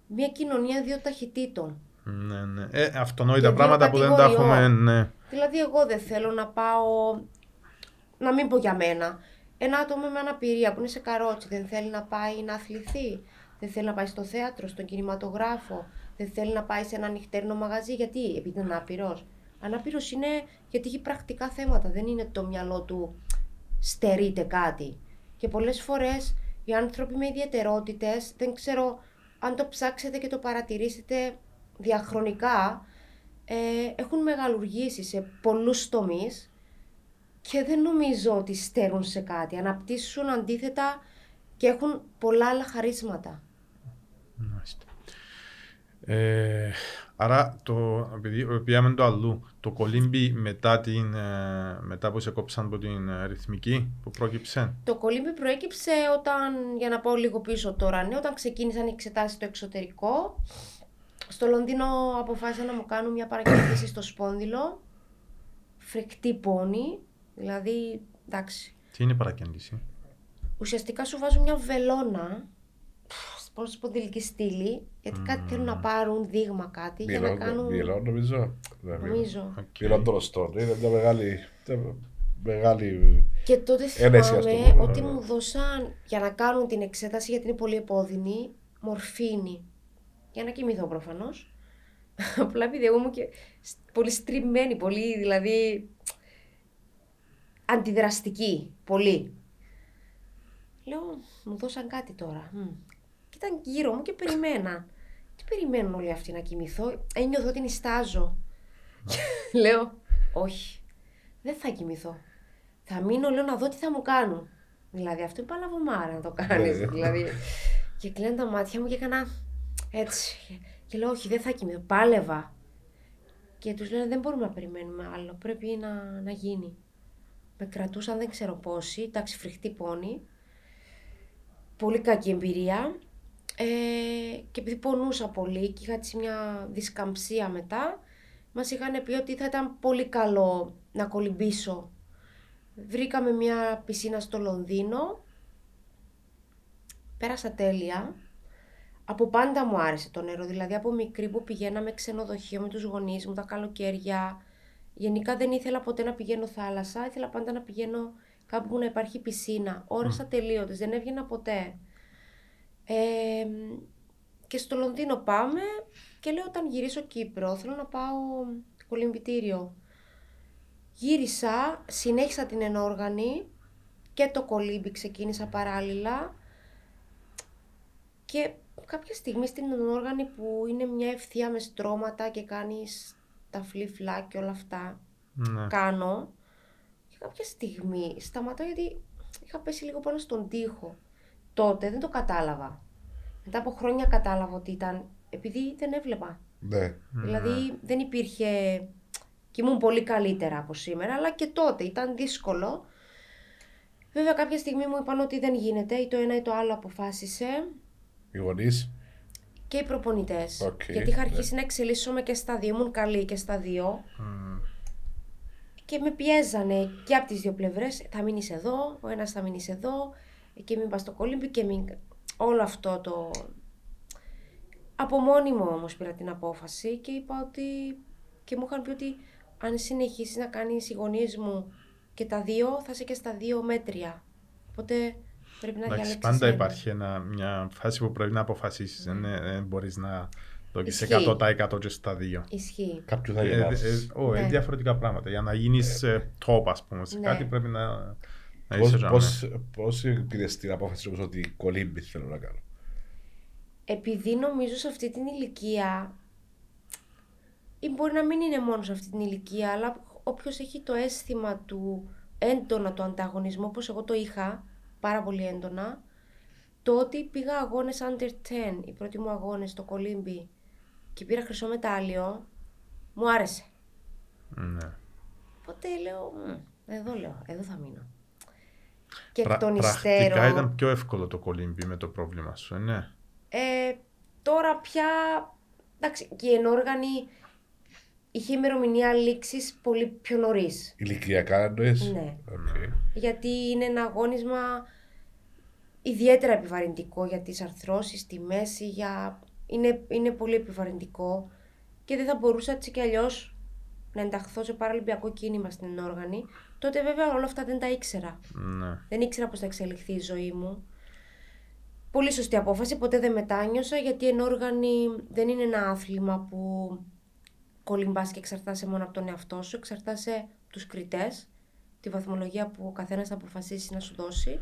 [SPEAKER 1] μια κοινωνία δύο ταχυτήτων.
[SPEAKER 3] Ναι, ναι. Ε, αυτονόητα
[SPEAKER 1] Και δύο
[SPEAKER 3] πράγματα που δεν τα
[SPEAKER 1] κατηγοριών.
[SPEAKER 3] έχουμε, ναι.
[SPEAKER 1] Δηλαδή, εγώ δεν θέλω να πάω. Να μην πω για μένα. Ένα άτομο με αναπηρία που είναι σε καρότσι δεν θέλει να πάει να αθληθεί. Δεν θέλει να πάει στο θέατρο, στον κινηματογράφο. Δεν θέλει να πάει σε ένα νυχτέρινο μαγαζί. Γιατί, επειδή είναι ανάπηρος. Ανάπηρος είναι γιατί έχει πρακτικά θέματα. Δεν είναι το μυαλό του στερείται κάτι. Και πολλές φορές οι άνθρωποι με ιδιαιτερότητες, δεν ξέρω αν το ψάξετε και το παρατηρήσετε διαχρονικά, ε, έχουν μεγαλουργήσει σε πολλούς τομείς και δεν νομίζω ότι στέρουν σε κάτι. Αναπτύσσουν αντίθετα και έχουν πολλά άλλα χαρίσματα.
[SPEAKER 3] Μάλιστα. Ε, άρα, το, επειδή πήγαμε το αλλού, το κολύμπι μετά, την, ε, μετά που σε κόψαν από την ε, ρυθμική που πρόκειψε.
[SPEAKER 1] Το κολύμπι προέκυψε όταν, για να πάω λίγο πίσω τώρα, ναι, όταν ξεκίνησαν οι εξετάσεις στο εξωτερικό. Στο Λονδίνο αποφάσισα να μου κάνουν μια παρακέντηση στο σπόνδυλο. Φρικτοί πόνοι, δηλαδή, εντάξει,
[SPEAKER 3] Τι είναι η παρακέντηση;
[SPEAKER 1] ουσιαστικά σου βάζουν μια βελόνα προς σπονδυλική στήλη, γιατί κάτι θέλουν να πάρουν δείγμα κάτι για να κάνουν...
[SPEAKER 2] Μυελό, νομίζω. Ναι, μυελό.
[SPEAKER 1] Νομίζω.
[SPEAKER 3] Οκ.
[SPEAKER 2] Μυελό των οστών. Είναι μια μεγάλη. μια μεγάλη...
[SPEAKER 1] Και τότε
[SPEAKER 2] Ένεση, ας το
[SPEAKER 1] θυμάμαι
[SPEAKER 2] πούμε,
[SPEAKER 1] ότι
[SPEAKER 2] ναι.
[SPEAKER 1] μου δώσαν για να κάνουν την εξέταση γιατί είναι πολύ επώδυνη, μορφίνη. Για να κοιμηθώ προφανώς. Απλά επειδή εγώ ήμουν και σ- πολύ στριμμένη, πολύ δηλαδή αντιδραστική, πολύ. Λέω, μου δώσαν κάτι τώρα. Μμ. Και ήταν γύρω μου και περιμέναν. Τι περιμένουν όλοι αυτοί να κοιμηθώ. Ένιωθω ότι νιστάζω. Και λέω, όχι, δεν θα κοιμηθώ. Θα μείνω, λέω, να δω τι θα μου κάνουν. Δηλαδή, αυτό είναι παλαβομάρα να το κάνεις.
[SPEAKER 2] Ναι.
[SPEAKER 1] δηλαδή. Και κλείναν τα μάτια μου και έκανα έτσι. Και λέω, όχι, δεν θα κοιμηθώ. Πάλευα. Και τους λένε, δεν μπορούμε να περιμένουμε άλλο. Πρέπει να, να γίνει. Με κρατούσαν δεν ξέρω πόσοι. Εντάξει, φρικτή πόνη. Πολύ κακή εμπειρία. Ε, και επειδή πονούσα πολύ και είχα έτσι μια δισκαμψία μετά, μας είχαν πει ότι θα ήταν πολύ καλό να κολυμπήσω. Βρήκαμε μια πισίνα στο Λονδίνο. Πέρασα τέλεια. Από πάντα μου άρεσε το νερό, δηλαδή από μικρή που πηγαίναμε ξενοδοχείο με τους γονείς μου τα καλοκαίρια. Γενικά δεν ήθελα ποτέ να πηγαίνω θάλασσα, ήθελα πάντα να πηγαίνω κάπου που να υπάρχει πισίνα. Ώρες ατελείωτες, δεν έβγαινα ποτέ. Ε, και στο Λονδίνο πάμε και λέω όταν γυρίσω Κύπρο θέλω να πάω κολυμπητήριο. Γύρισα, συνέχισα την ενόργανη και το κολύμπι ξεκίνησα παράλληλα και κάποια στιγμή στην ενόργανη που είναι μια ευθεία μες στρώματα και κάνεις τα φλιφλά και όλα αυτά
[SPEAKER 3] Ναι.
[SPEAKER 1] κάνω και κάποια στιγμή σταματώ γιατί είχα πέσει λίγο πάνω στον τοίχο. Τότε δεν το κατάλαβα. Μετά από χρόνια κατάλαβα ότι ήταν επειδή δεν έβλεπα.
[SPEAKER 2] Ναι.
[SPEAKER 1] Δηλαδή δεν υπήρχε και ήμουν πολύ καλύτερα από σήμερα, αλλά και τότε ήταν δύσκολο. Βέβαια κάποια στιγμή μου είπαν ότι δεν γίνεται, ή το ένα ή το άλλο αποφάσισε
[SPEAKER 2] Οι γονείς.
[SPEAKER 1] και οι προπονητές.
[SPEAKER 2] Οκ,
[SPEAKER 1] γιατί είχα
[SPEAKER 2] ναι.
[SPEAKER 1] αρχίσει να εξελίσσομαι και στα δύο, ήμουν καλή και στα δύο.
[SPEAKER 3] Μμ.
[SPEAKER 1] Και με πιέζανε και από τις δύο πλευρές, θα μείνεις εδώ, ο ένας θα μείνεις εδώ και μην πας στο κολύμπι και μην... όλο αυτό το... Από μόνη μου όμως πήρα την απόφαση και είπα ότι... και μου είχαν πει ότι αν συνεχίσεις να κάνεις οι γονείς μου και τα δύο, θα είσαι και στα δύο μέτρια. Οπότε πρέπει να
[SPEAKER 3] Εντάξει,
[SPEAKER 1] διαλέξεις
[SPEAKER 3] πάντα
[SPEAKER 1] ένα.
[SPEAKER 3] υπάρχει ένα, μια φάση που πρέπει να αποφασίσεις. Δεν, δεν μπορείς να το έχεις
[SPEAKER 1] Ισχύει.
[SPEAKER 3] 100% και στα δύο.
[SPEAKER 1] Ισχύει.
[SPEAKER 2] Κάποιου θα
[SPEAKER 3] Ε, ε,
[SPEAKER 2] γελάσει.
[SPEAKER 3] ε, ω, ε,
[SPEAKER 1] Ναι.
[SPEAKER 3] διαφορετικά πράγματα. Για να γίνεις ε, top, ας πούμε, σε
[SPEAKER 1] Ναι.
[SPEAKER 3] κάτι πρέπει να, να
[SPEAKER 2] Πώς,
[SPEAKER 3] είσαι τζάμε.
[SPEAKER 2] πώς, πώς πήρες την απόφαση όμως ότι κολύμπι θέλω να κάνω.
[SPEAKER 1] Επειδή νομίζω σε αυτή την ηλικία ή μπορεί να μην είναι μόνο σε αυτή την ηλικία, αλλά όποιος έχει το αίσθημα του έντονα του ανταγωνισμού, όπως εγώ το είχα πάρα πολύ έντονα, το ότι πήγα αγώνες under 10, οι πρώτοι μου αγώνες στο κολύμπι και πήρα χρυσό μετάλλιο, μου άρεσε.
[SPEAKER 3] Ναι.
[SPEAKER 1] Οπότε λέω, «Μμ, εδώ λέω, εδώ θα μείνω. Και εκ
[SPEAKER 3] Πρα-
[SPEAKER 1] των
[SPEAKER 3] πρακτικά
[SPEAKER 1] υστέρων,
[SPEAKER 3] ήταν πιο εύκολο το κολύμπι με το πρόβλημα σου, ε, ναι.
[SPEAKER 1] Ε, τώρα πια, εντάξει, και η ενόργανη είχε ημερομηνία λήξη πολύ πιο νωρίς.
[SPEAKER 2] Ηλικιακά εννοείς;
[SPEAKER 1] Ναι.
[SPEAKER 2] Οκ.
[SPEAKER 1] Γιατί είναι ένα αγώνισμα ιδιαίτερα επιβαρυντικό για τις αρθρώσεις, στη μέση, για... είναι, είναι πολύ επιβαρυντικό και δεν θα μπορούσα έτσι κι αλλιώς να ενταχθώ σε παραλυμπιακό κίνημα στην ενόργανη. Τότε βέβαια όλα αυτά δεν τα ήξερα.
[SPEAKER 3] ναι.
[SPEAKER 1] Δεν ήξερα πώς θα εξελιχθεί η ζωή μου. Πολύ σωστή απόφαση, ποτέ δεν μετάνιωσα γιατί ενόργανη δεν είναι ένα άθλημα που κολυμπάς και εξαρτάσαι μόνο από τον εαυτό σου, εξαρτάσαι από τους κριτές, τη βαθμολογία που ο καθένας θα αποφασίσει να σου δώσει.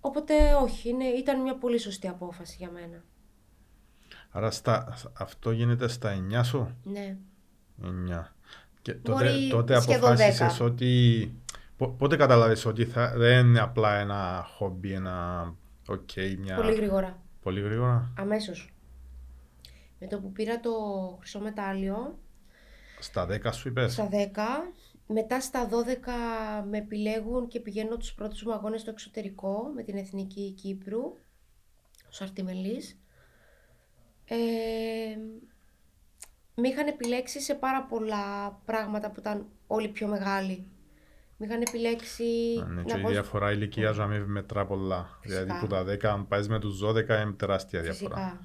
[SPEAKER 1] Οπότε όχι, είναι, ήταν μια πολύ σωστή απόφαση για μένα.
[SPEAKER 3] Άρα στα, αυτό γίνεται στα 9 σου;
[SPEAKER 1] Ναι.
[SPEAKER 3] 9. Και
[SPEAKER 1] Μπορεί
[SPEAKER 3] τότε, τότε
[SPEAKER 1] σχεδόν
[SPEAKER 3] αποφάσισες
[SPEAKER 1] 10.
[SPEAKER 3] ότι... πο- Πότε κατάλαβες ότι θα, δεν είναι απλά ένα χόμπι, ένα... Οκ, μια...
[SPEAKER 1] Πολύ γρήγορα.
[SPEAKER 3] Πολύ γρήγορα.
[SPEAKER 1] Αμέσως. Με το που πήρα το χρυσό μετάλλιο,
[SPEAKER 3] Στα 10 σου είπες;
[SPEAKER 1] Στα 10. Μετά στα 12 με επιλέγουν και πηγαίνω τους πρώτους μου αγώνες στο εξωτερικό με την Εθνική Κύπρου, στο Αρτιμελής. Ε, με είχαν επιλέξει σε πάρα πολλά πράγματα που ήταν όλοι πιο μεγάλοι. Με είχαν επιλέξει
[SPEAKER 3] Ναι, και
[SPEAKER 1] να
[SPEAKER 3] η
[SPEAKER 1] πω
[SPEAKER 3] διαφορά ηλικίας με μετρά πολλά.
[SPEAKER 1] Φυσικά.
[SPEAKER 3] Δηλαδή που τα 10, αν πάεις με τους 12, είναι τεράστια διαφορά.
[SPEAKER 1] φυσικά.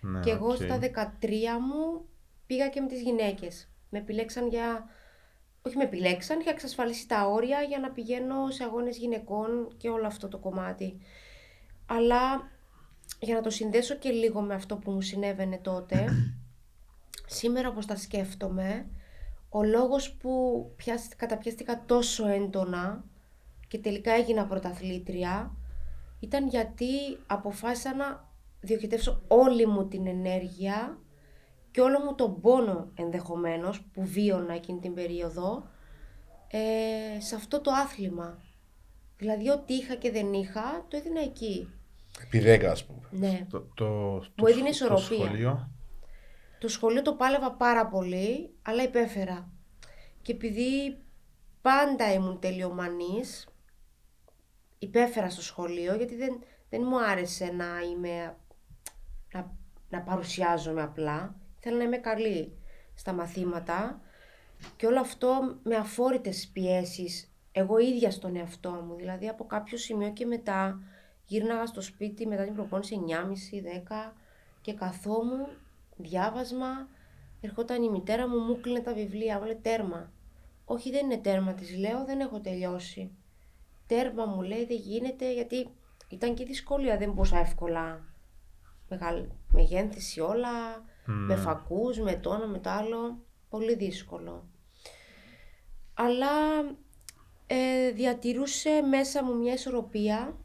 [SPEAKER 3] Ναι,
[SPEAKER 1] Και εγώ
[SPEAKER 3] οκ.
[SPEAKER 1] στα 13 μου πήγα και με τις γυναίκες. Με επιλέξαν για... Όχι με επιλέξαν, είχα εξασφαλίσει τα όρια για να πηγαίνω σε αγώνες γυναικών και όλο αυτό το κομμάτι. Αλλά για να το συνδέσω και λίγο με αυτό που μου συνέβαινε τότε, σήμερα όπως τα σκέφτομαι, ο λόγος που πιάσ- καταπιάστηκα τόσο έντονα και τελικά έγινα πρωταθλήτρια ήταν γιατί αποφάσισα να διοχετεύσω όλη μου την ενέργεια και όλο μου τον πόνο ενδεχομένως που βίωνα εκείνη την περίοδο ε, σε αυτό το άθλημα. Δηλαδή ό,τι είχα και δεν είχα το έδινα εκεί.
[SPEAKER 2] Επί 10 ας πούμε.
[SPEAKER 1] Ναι.
[SPEAKER 3] Το, το, το,
[SPEAKER 1] Μου έδινε
[SPEAKER 3] το
[SPEAKER 1] ισορροπία.
[SPEAKER 3] Σχολείο.
[SPEAKER 1] Το σχολείο το πάλευα πάρα πολύ, αλλά υπέφερα. Και επειδή πάντα ήμουν τελειομανής, υπέφερα στο σχολείο, γιατί δεν, δεν μου άρεσε να είμαι, να, να παρουσιάζομαι απλά. Θέλω να είμαι καλή στα μαθήματα και όλο αυτό με αφόρητες πιέσεις, εγώ ίδια στον εαυτό μου. Δηλαδή από κάποιο σημείο και μετά γύρναγα στο σπίτι μετά την προπόνηση 9.30-10 και καθόμουν διάβασμα, ερχόταν η μητέρα μου, μου κλείνε τα βιβλία, μου λέει τέρμα. Όχι δεν είναι τέρμα, της λέω, δεν έχω τελειώσει. Τέρμα μου λέει, δεν γίνεται, γιατί ήταν και δυσκολία, δεν μπορούσα εύκολα. Μεγάλη μεγένθηση όλα, με φακούς, με το ένα, με το άλλο, πολύ δύσκολο. Αλλά ε, διατηρούσε μέσα μου μια ισορροπία,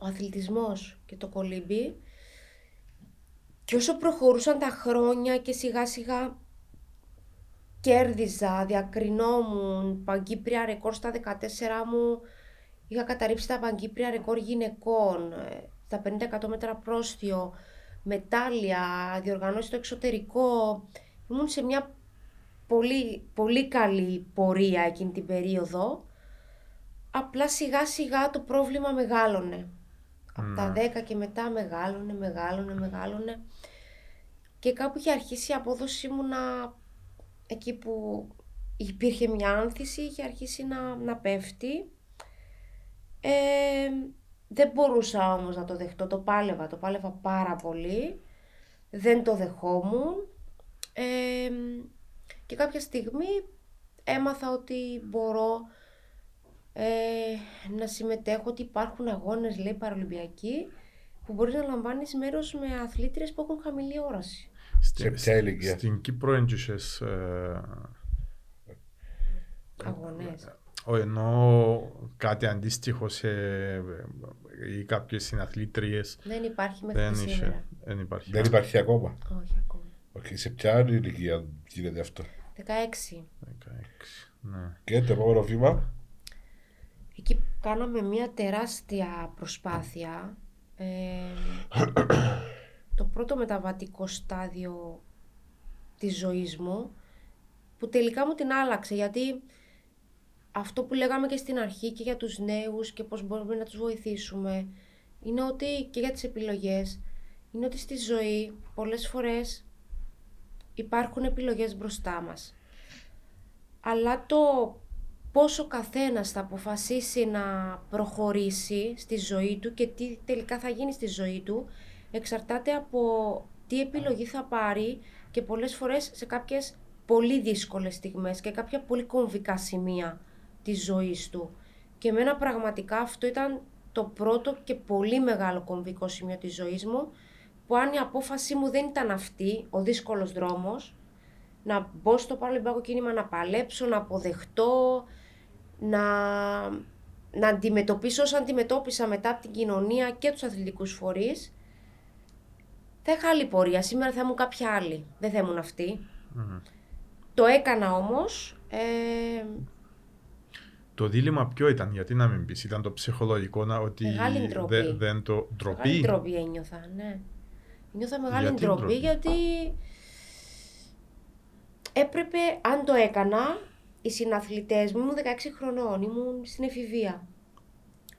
[SPEAKER 1] ο αθλητισμός και το κολύμπι, και όσο προχωρούσαν τα χρόνια και σιγά σιγά κέρδιζα, διακρινόμουν παγκύπρια ρεκόρ στα 14 μου, είχα καταρρύψει τα παγκύπρια ρεκόρ γυναικών, ε, στα 50 μέτρα πρόστιο, μετάλλια, διοργανώσεις στο εξωτερικό. Ήμουν σε μια πολύ, πολύ καλή πορεία εκείνη την περίοδο, απλά σιγά σιγά το πρόβλημα μεγάλωνε. Από τα 10 και μετά μεγάλωνε, μεγάλωνε, μεγάλωνε. Και κάπου είχε αρχίσει η απόδοση μου να... Εκεί που υπήρχε μια άνθηση, είχε αρχίσει να, να πέφτει. Ε, δεν μπορούσα όμως να το δεχτώ, το πάλευα, το πάλευα πάρα πολύ, δεν το δεχόμουν ε, και κάποια στιγμή έμαθα ότι μπορώ ε, να συμμετέχω, ότι υπάρχουν αγώνες λέει παρολυμπιακοί που μπορείς να λαμβάνεις μέρος με αθλήτριες που έχουν χαμηλή όραση.
[SPEAKER 2] Σε ποια ηλικία;
[SPEAKER 3] Στην Κύπρο έτυχες ε,
[SPEAKER 1] Αγώνες.
[SPEAKER 3] ο- εννοώ κάτι αντίστοιχο σε ή κάποιες συναθλήτριες
[SPEAKER 1] Δεν υπάρχει μέχρι
[SPEAKER 3] δεν
[SPEAKER 1] και
[SPEAKER 3] είχε,
[SPEAKER 1] σήμερα.
[SPEAKER 3] δεν υπάρχει.
[SPEAKER 2] Δεν υπάρχει ακόμα.
[SPEAKER 1] Όχι ακόμα.
[SPEAKER 2] Οκ, Σε ποια άλλη ηλικία γίνεται αυτό;
[SPEAKER 1] 16.
[SPEAKER 3] 16, ναι.
[SPEAKER 2] Και το επόμενο βήμα;
[SPEAKER 1] Εκεί κάναμε μια τεράστια προσπάθεια. Ε, το πρώτο μεταβατικό στάδιο της ζωής μου που τελικά μου την άλλαξε γιατί αυτό που λέγαμε και στην αρχή και για τους νέους και πώς μπορούμε να τους βοηθήσουμε είναι ότι και για τις επιλογές είναι ότι στη ζωή πολλές φορές υπάρχουν επιλογές μπροστά μας αλλά το πόσο καθένας θα αποφασίσει να προχωρήσει στη ζωή του και τι τελικά θα γίνει στη ζωή του εξαρτάται από τι επιλογή θα πάρει και πολλές φορές σε κάποιες πολύ δύσκολες στιγμές και κάποια πολύ κομβικά σημεία της ζωής του. Και εμένα πραγματικά αυτό ήταν το πρώτο και πολύ μεγάλο κομβικό σημείο της ζωής μου που αν η απόφασή μου δεν ήταν αυτή, ο δύσκολος δρόμος, να μπω στο παραλυμπάκο κίνημα, να παλέψω, να αποδεχτώ, να, να αντιμετωπίσω όσο αντιμετώπισα μετά από την κοινωνία και τους αθλητικούς φορείς, θα είχα άλλη πορεία. Σήμερα θα ήμουν κάποια άλλη. Δεν θα ήμουν αυτή.
[SPEAKER 3] Μμμ.
[SPEAKER 1] Το έκανα όμως. Ε,
[SPEAKER 3] Το δίλημα ποιο ήταν, γιατί να μην πεις, ήταν το ψυχολογικό να, ότι
[SPEAKER 1] Μεγάλη ντροπή.
[SPEAKER 3] δεν, δεν το ντροπή.
[SPEAKER 1] μεγάλη ντροπή ένιωθα, ναι. Νιώθα μεγάλη
[SPEAKER 3] Γιατί
[SPEAKER 1] ντροπή
[SPEAKER 3] ντροπή;
[SPEAKER 1] γιατί έπρεπε, αν το έκανα, οι συναθλητές μου, ήμουν 16 χρονών, ήμουν στην εφηβεία.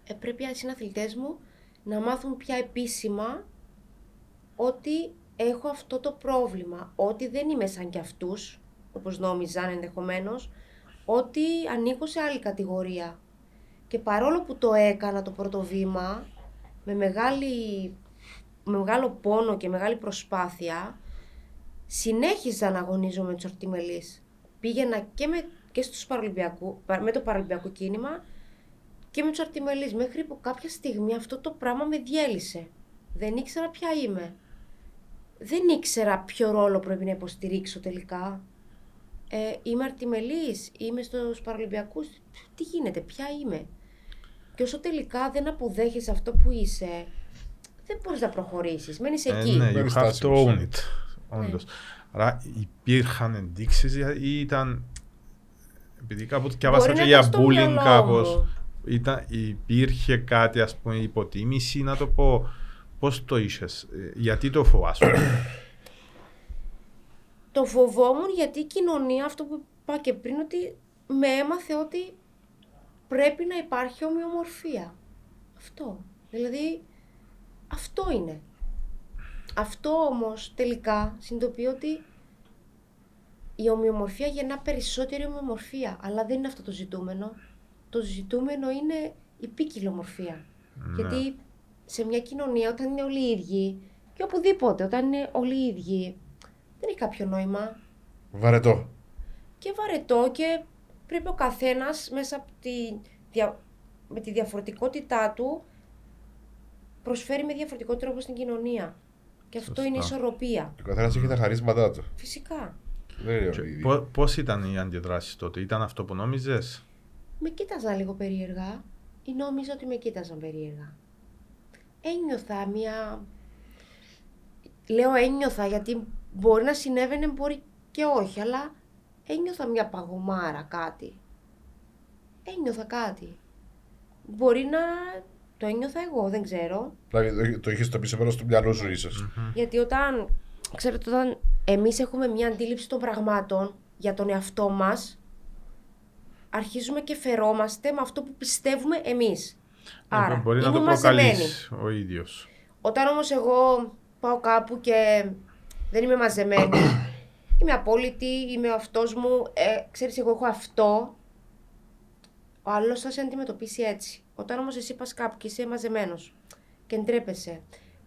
[SPEAKER 1] Έπρεπε οι συναθλητές μου να μάθουν πια επίσημα ότι έχω αυτό το πρόβλημα, ότι δεν είμαι σαν κι αυτούς, όπως νόμιζαν ενδεχομένως, ότι ανήκω σε άλλη κατηγορία. Και παρόλο που το έκανα το πρώτο βήμα, με, μεγάλη, με μεγάλο πόνο και μεγάλη προσπάθεια, συνέχιζα να αγωνίζομαι με τους αρτιμελείς. Πήγαινα και με, και στους παραλυμπιακού, πα- με το παραλυμπιακό κίνημα και με τους αρτιμελείς, μέχρι που κάποια στιγμή αυτό το πράγμα με διέλυσε. Δεν ήξερα ποια είμαι. Δεν ήξερα ποιο ρόλο πρέπει να υποστηρίξω τελικά. Ε, είμαι αρτιμελής, είμαι στους Παραλυμπιακούς, τι γίνεται, ποια είμαι. Και όσο τελικά δεν αποδέχεσαι αυτό που είσαι, δεν μπορείς να προχωρήσεις, μένεις
[SPEAKER 3] Ε,
[SPEAKER 1] εκεί.
[SPEAKER 3] ναι, you
[SPEAKER 2] Μένεις
[SPEAKER 3] have to
[SPEAKER 2] στάσιμος.
[SPEAKER 3] own it. Όντως. Άρα υπήρχαν ενδείξεις ή ήταν... Επειδή κάπου διάβασα
[SPEAKER 1] Μπορεί
[SPEAKER 3] και
[SPEAKER 1] να
[SPEAKER 3] για
[SPEAKER 1] ήταν στο
[SPEAKER 3] bullying
[SPEAKER 1] μυαλό
[SPEAKER 3] κάπως.
[SPEAKER 1] μου.
[SPEAKER 3] Ήταν, υπήρχε κάτι, ας πούμε, υποτίμηση, να το πω. Πώς το είσες, ε, γιατί το φοβάσαι;
[SPEAKER 1] Το φοβόμουν γιατί η κοινωνία, αυτό που είπα και πριν, ότι με έμαθε ότι πρέπει να υπάρχει ομοιομορφία. Αυτό. Δηλαδή, αυτό είναι. Αυτό όμως τελικά συνειδητοποιώ ότι η ομοιομορφία γεννά περισσότερη ομοιομορφία. Αλλά δεν είναι αυτό το ζητούμενο. Το ζητούμενο είναι η ποικιλομορφία. Γιατί σε μια κοινωνία όταν είναι όλοι οι ίδιοι και οπουδήποτε όταν είναι όλοι οι ίδιοι δεν έχει κάποιο νόημα.
[SPEAKER 2] Βαρετό.
[SPEAKER 1] Και βαρετό και πρέπει ο καθένας μέσα από τη, δια- με τη διαφορετικότητά του προσφέρει με διαφορετικό τρόπο στην κοινωνία. Και αυτό
[SPEAKER 3] Σωστά.
[SPEAKER 1] είναι ισορροπία.
[SPEAKER 2] Ο καθένας έχει τα χαρίσματά του.
[SPEAKER 1] Φυσικά.
[SPEAKER 2] Δεν είναι
[SPEAKER 3] Και
[SPEAKER 2] όλοι οι ίδιοι.
[SPEAKER 3] πο- Πώς ήταν οι αντιδράσεις τότε, ήταν αυτό που νόμιζες;
[SPEAKER 1] Με κοίταζαν λίγο περίεργα ή νόμιζα ότι με κοίταζαν περίεργα. Ένιωθα μια... Λέω ένιωθα γιατί μπορεί να συνέβαινε, μπορεί και όχι, αλλά ένιωθα μια παγωμάρα κάτι. Ένιωθα κάτι. Μπορεί να το ένιωθα εγώ, δεν ξέρω.
[SPEAKER 2] Δηλαδή το- το είχε στο πίσω μέρο του μυαλού σου, ίσως.
[SPEAKER 1] Γιατί όταν, ξέρετε, όταν εμείς έχουμε μια αντίληψη των πραγμάτων για τον εαυτό μας, αρχίζουμε και φερόμαστε με αυτό που πιστεύουμε εμείς. Άρα,
[SPEAKER 3] Ε, μπορεί να
[SPEAKER 1] είμαι
[SPEAKER 3] το
[SPEAKER 1] μαζεμένη.
[SPEAKER 3] προκαλείς ο ίδιος.
[SPEAKER 1] Όταν όμως εγώ πάω κάπου και δεν είμαι μαζεμένη, είμαι απόλυτη, είμαι ο αυτός μου, ε, ξέρεις εγώ έχω αυτό, ο άλλος θα σε αντιμετωπίσει έτσι. Όταν όμως εσύ πας κάπου και είσαι μαζεμένος και ντρέπεσαι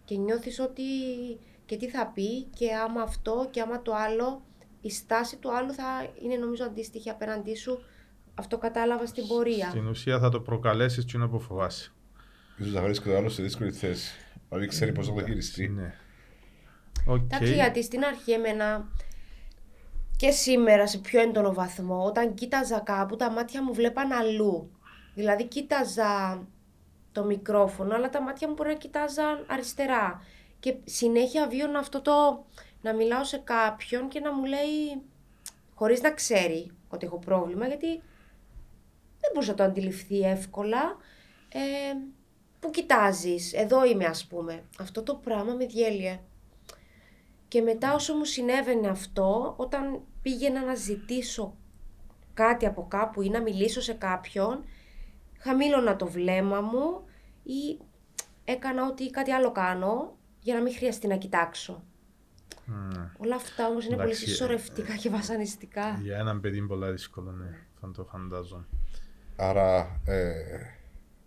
[SPEAKER 1] και νιώθεις ότι και τι θα πει και άμα αυτό και άμα το άλλο, η στάση του άλλου θα είναι νομίζω αντίστοιχη απέναντί σου. Αυτό κατάλαβα στην πορεία.
[SPEAKER 3] Στην ουσία θα το προκαλέσεις εκείνο που φοβάσαι.
[SPEAKER 2] Ίσως να βρίσκει τον άλλο σε δύσκολη θέση. Να μην ξέρει πώς να το χειριστεί.
[SPEAKER 3] Ναι. Οκ.
[SPEAKER 1] Εντάξει, γιατί στην αρχή εμένα και σήμερα σε πιο έντονο βαθμό, όταν κοίταζα κάπου, τα μάτια μου βλέπαν αλλού. Δηλαδή κοίταζα το μικρόφωνο, αλλά τα μάτια μου μπορεί να κοιτάζαν αριστερά. Και συνέχεια βίωνα αυτό το να μιλάω σε κάποιον και να μου λέει, χωρίς να ξέρει ότι έχω πρόβλημα, γιατί δεν μπορούσε να το αντιληφθεί εύκολα. Ε, πού κοιτάζεις, εδώ είμαι ας πούμε. Αυτό το πράγμα με διέλυε. Και μετά όσο μου συνέβαινε αυτό, όταν πήγαινα να ζητήσω κάτι από κάπου ή να μιλήσω σε κάποιον, χαμήλωνα το βλέμμα μου ή έκανα ότι κάτι άλλο κάνω για να μην χρειαστεί να κοιτάξω.
[SPEAKER 3] Ναι.
[SPEAKER 1] Όλα αυτά όμως είναι πολύ
[SPEAKER 3] Εντάξει, ε,
[SPEAKER 1] συσσωρευτικά και βασανιστικά.
[SPEAKER 3] Για έναν παιδί είναι πολύ δύσκολο, ναι. Θα το φαντάζομαι.
[SPEAKER 2] Άρα ε,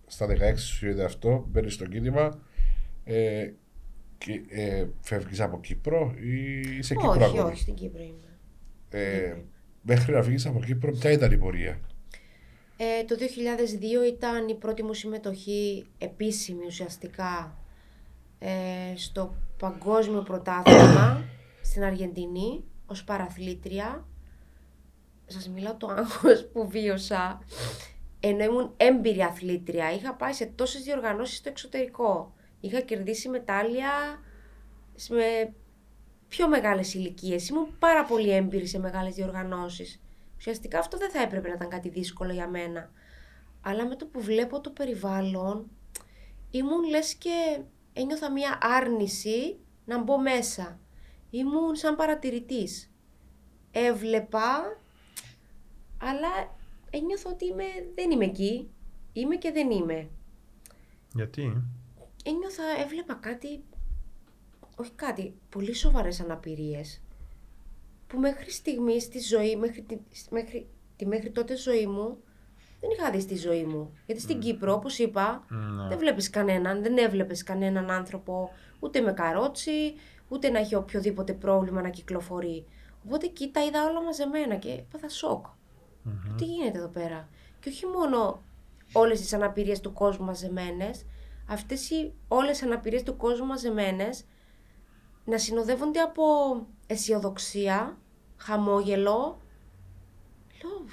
[SPEAKER 2] στα 16 σου είδε αυτό, μπαίνεις στο κίνημα ε, και ε, φεύγεις από Κύπρο ή είσαι Κύπρο
[SPEAKER 1] όχι,
[SPEAKER 2] ακόμη.
[SPEAKER 1] όχι, στην Κύπρο είμαι.
[SPEAKER 2] Ε, μέχρι να φύγεις από Κύπρο, ποια ήταν η πορεία;
[SPEAKER 1] Ε, το 2002 ήταν η πρώτη μου συμμετοχή επίσημη ουσιαστικά ε, στο παγκόσμιο πρωτάθλημα στην Αργεντινή ως παραθλήτρια. Σας μιλάω το άγχος που βίωσα ενώ ήμουν έμπειρη αθλήτρια. Είχα πάει σε τόσες διοργανώσεις στο εξωτερικό. Είχα κερδίσει μετάλλια με πιο μεγάλες ηλικίες. Ήμουν πάρα πολύ έμπειρη σε μεγάλες διοργανώσεις. Ουσιαστικά αυτό δεν θα έπρεπε να ήταν κάτι δύσκολο για μένα. Αλλά με το που βλέπω το περιβάλλον, ήμουν λες και ένιωθα μία άρνηση να μπω μέσα. Ήμουν σαν παρατηρητής. Έβλεπα, αλλά ένιωθα ότι είμαι, δεν είμαι εκεί. Είμαι και δεν είμαι.
[SPEAKER 3] Γιατί;
[SPEAKER 1] Ένιωθα, έβλεπα κάτι, όχι κάτι, πολύ σοβαρές αναπηρίες που μέχρι στιγμής στη ζωή, μέχρι τη, μέχρι, τη μέχρι τότε ζωή μου, δεν είχα δει στη ζωή μου. Γιατί στην Κύπρο, όπως είπα,
[SPEAKER 3] Ναι.
[SPEAKER 1] δεν βλέπεις κανέναν, δεν έβλεπες κανέναν άνθρωπο ούτε με καρότσι, ούτε να έχει οποιοδήποτε πρόβλημα να κυκλοφορεί. Οπότε εκεί τα είδα όλα μαζεμένα και έπαθα σοκ.
[SPEAKER 3] Μμμ.
[SPEAKER 1] Τι γίνεται εδώ πέρα; Και όχι μόνο όλες τις αναπηρίες του κόσμου μαζεμένες, αυτές οι όλες οι αναπηρίες του κόσμου μαζεμένες να συνοδεύονται από αισιοδοξία, χαμόγελο. Λέω,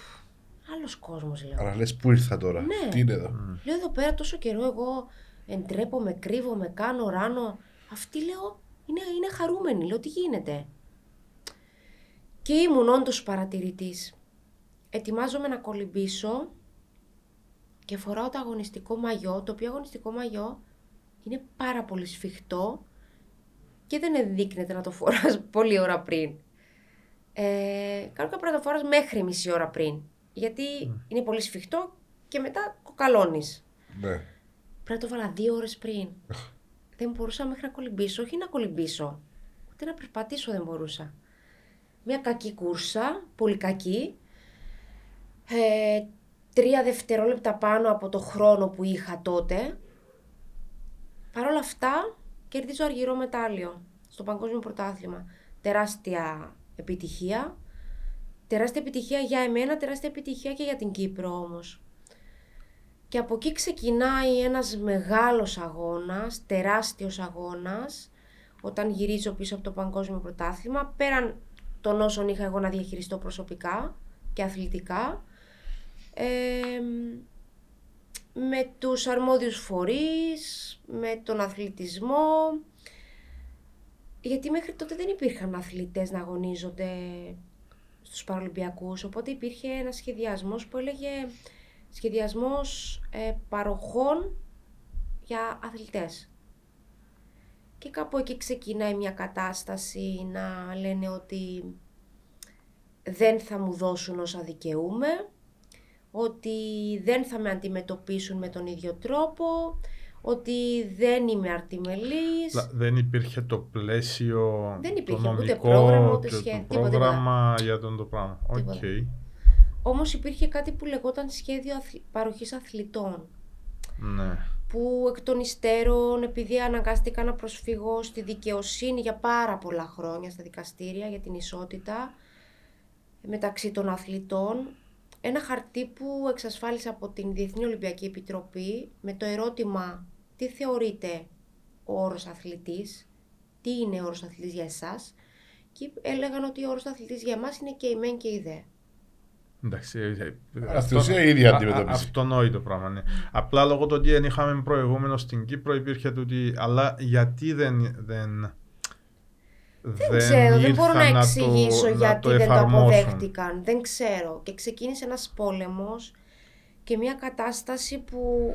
[SPEAKER 1] «Ουφ, άλλος κόσμος λέω.
[SPEAKER 2] Άρα λες, πού ήρθα τώρα,
[SPEAKER 1] Ναι.
[SPEAKER 2] τι είναι εδώ;
[SPEAKER 1] Λέω εδώ πέρα τόσο καιρό εγώ εντρέπομαι, κρύβομαι, κάνω, ράνω. Αυτή λέω είναι, είναι χαρούμενη. Λέω τι γίνεται; Και ήμουν όντως παρατηρητής. Ετοιμάζομαι να κολυμπήσω και φοράω το αγωνιστικό μαγιό, το οποίο αγωνιστικό μαγιό είναι πάρα πολύ σφιχτό και δεν ενδείκνεται να το φοράς πολλή ώρα πριν. Ε, κάνω πρέπει να το φοράς μέχρι μισή ώρα πριν. Γιατί είναι πολύ σφιχτό και μετά κοκαλώνεις.
[SPEAKER 2] Ναι.
[SPEAKER 1] Πρέπει να το βάλα δύο ώρες πριν. δεν μπορούσα μέχρι να κολυμπήσω, όχι να κολυμπήσω, ούτε να περπατήσω δεν μπορούσα. Μια κακή κούρσα, πολύ κακή. Ε, τρία δευτερόλεπτα πάνω από το χρόνο που είχα τότε. Παρ' όλα αυτά, κερδίζω αργυρό μετάλλιο στο παγκόσμιο πρωτάθλημα. Τεράστια επιτυχία. Τεράστια επιτυχία για εμένα, τεράστια επιτυχία και για την Κύπρο όμως. Και από εκεί ξεκινάει ένας μεγάλος αγώνας, τεράστιος αγώνας, όταν γυρίζω πίσω από το παγκόσμιο πρωτάθλημα, πέραν των όσων είχα εγώ να διαχειριστώ προσωπικά και αθλητικά, ε, με τους αρμόδιους φορείς, με τον αθλητισμό, γιατί μέχρι τότε δεν υπήρχαν αθλητές να αγωνίζονται στους Παραλυμπιακούς, οπότε υπήρχε ένας σχεδιασμός που έλεγε σχεδιασμός ε, παροχών για αθλητές. Και κάπου εκεί ξεκινάει μια κατάσταση να λένε ότι δεν θα μου δώσουν όσα δικαιούμαι, ότι δεν θα με αντιμετωπίσουν με τον ίδιο τρόπο, ότι δεν είμαι αρτιμελής.
[SPEAKER 3] Λα- Δεν υπήρχε το πλαίσιο
[SPEAKER 1] Δεν υπήρχε
[SPEAKER 3] το
[SPEAKER 1] ούτε
[SPEAKER 3] νομικό
[SPEAKER 1] πρόγραμμα, ούτε
[SPEAKER 3] και
[SPEAKER 1] σχέδιο,
[SPEAKER 3] το
[SPEAKER 1] τίποτα,
[SPEAKER 3] πρόγραμμα για τον το πράγμα. Οκ.
[SPEAKER 1] Τίποτα. Όμως υπήρχε κάτι που λεγόταν σχέδιο αθλ... παροχής αθλητών.
[SPEAKER 3] Ναι.
[SPEAKER 1] Που εκ των υστέρων, επειδή αναγκάστηκα να προσφύγω στη δικαιοσύνη για πάρα πολλά χρόνια στα δικαστήρια για την ισότητα μεταξύ των αθλητών, ένα χαρτί που εξασφάλισε από την Διεθνή Ολυμπιακή Επιτροπή με το ερώτημα τι θεωρείτε ο όρος αθλητής, τι είναι ο όρος αθλητής για εσάς και έλεγαν ότι ο όρος αθλητής για εμάς είναι και η μεν και η δε.
[SPEAKER 3] Εντάξει, ε, ε,
[SPEAKER 2] Αλλά
[SPEAKER 3] αυτό-
[SPEAKER 2] στην ουσία η ίδια
[SPEAKER 3] α- α-
[SPEAKER 2] αντιμετώπιση.
[SPEAKER 3] Αυτονόητο πράγμα, ναι. Απλά λόγω του ότι δεν είχαμε προηγούμενο στην Κύπρο υπήρχε τούτη, αλλά γιατί δεν, δεν,
[SPEAKER 1] Δεν ξέρω, δεν μπορώ να
[SPEAKER 3] ήρθαν
[SPEAKER 1] εξηγήσω
[SPEAKER 3] το,
[SPEAKER 1] γιατί
[SPEAKER 3] το
[SPEAKER 1] δεν το
[SPEAKER 3] εφαρμόσουν.
[SPEAKER 1] αποδέχτηκαν. Δεν ξέρω. Και ξεκίνησε ένας πόλεμος και μια κατάσταση που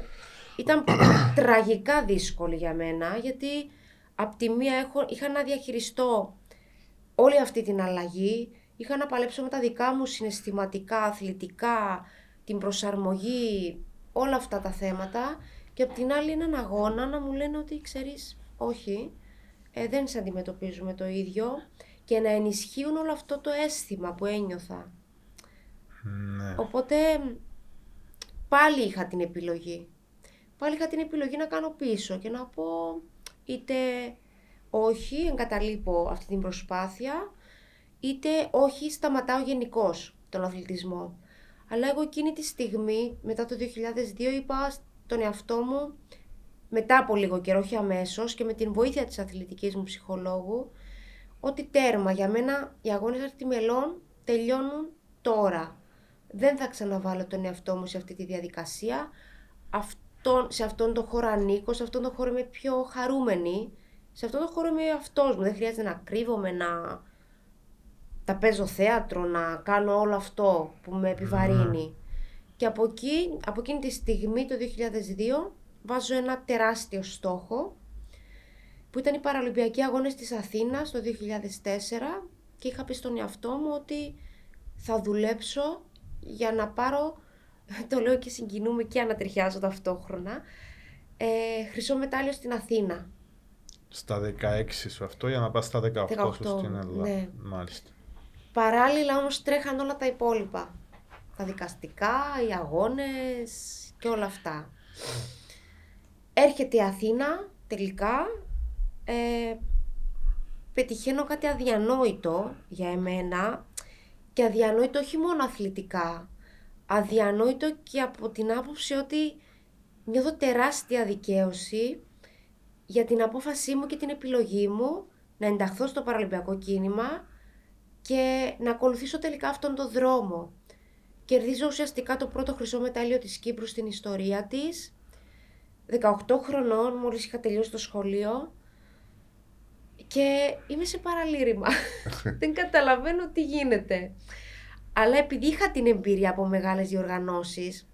[SPEAKER 1] ήταν τραγικά δύσκολη για μένα, γιατί απ' τη μία έχω, είχα να διαχειριστώ όλη αυτή την αλλαγή, είχα να παλέψω με τα δικά μου συναισθηματικά, αθλητικά, την προσαρμογή, όλα αυτά τα θέματα και απ' την άλλη έναν αγώνα να μου λένε ότι ξέρεις, όχι, ε, δεν σε αντιμετωπίζουμε το ίδιο και να ενισχύουν όλο αυτό το αίσθημα που ένιωθα.
[SPEAKER 3] Ναι.
[SPEAKER 1] Οπότε πάλι είχα την επιλογή. Πάλι είχα την επιλογή να κάνω πίσω και να πω είτε όχι, εγκαταλείπω αυτή την προσπάθεια, είτε όχι, σταματάω γενικώς τον αθλητισμό. Αλλά εγώ εκείνη τη στιγμή, μετά το 2002, είπα στον εαυτό μου, μετά από λίγο καιρό, όχι αμέσως, και με την βοήθεια της αθλητικής μου ψυχολόγου, ότι τέρμα για μένα οι αγώνες αρτιμελών τελειώνουν τώρα. Δεν θα ξαναβάλω τον εαυτό μου σε αυτή τη διαδικασία. Αυτόν, σε αυτόν τον χώρο ανήκω, σε αυτόν τον χώρο είμαι πιο χαρούμενη. Σε αυτόν τον χώρο είμαι αυτός μου. Δεν χρειάζεται να κρύβομαι, να τα παίζω θέατρο, να κάνω όλο αυτό που με επιβαρύνει. Και από, εκεί, από εκείνη τη στιγμή, το 2002, βάζω ένα τεράστιο στόχο που ήταν οι Παραλυμπιακοί Αγώνες της Αθήνας το 2004 και είχα πει στον εαυτό μου ότι θα δουλέψω για να πάρω, το λέω και συγκινούμε και ανατριχιάζω ταυτόχρονα, ε, χρυσό μετάλλιο στην Αθήνα.
[SPEAKER 3] Στα 16 σου αυτό για να πας στα 18,
[SPEAKER 1] 18,
[SPEAKER 3] σου στην Ελλάδα.
[SPEAKER 1] ναι.
[SPEAKER 3] Μάλιστα.
[SPEAKER 1] Παράλληλα όμως τρέχαν όλα τα υπόλοιπα. Τα δικαστικά, οι αγώνες και όλα αυτά. Έρχεται η Αθήνα τελικά. Ε, πετυχαίνω κάτι αδιανόητο για εμένα και αδιανόητο όχι μόνο αθλητικά. Αδιανόητο και από την άποψη ότι νιώθω τεράστια δικαίωση για την απόφασή μου και την επιλογή μου να ενταχθώ στο παραλυμπιακό κίνημα και να ακολουθήσω τελικά αυτόν τον δρόμο. Κερδίζω ουσιαστικά το πρώτο χρυσό μετάλλιο της Κύπρου στην ιστορία της. 18 χρονών, μόλις είχα τελειώσει το σχολείο. Και είμαι σε παραλήρημα. Δεν καταλαβαίνω τι γίνεται. Αλλά επειδή είχα την εμπειρία από μεγάλες διοργανώσεις,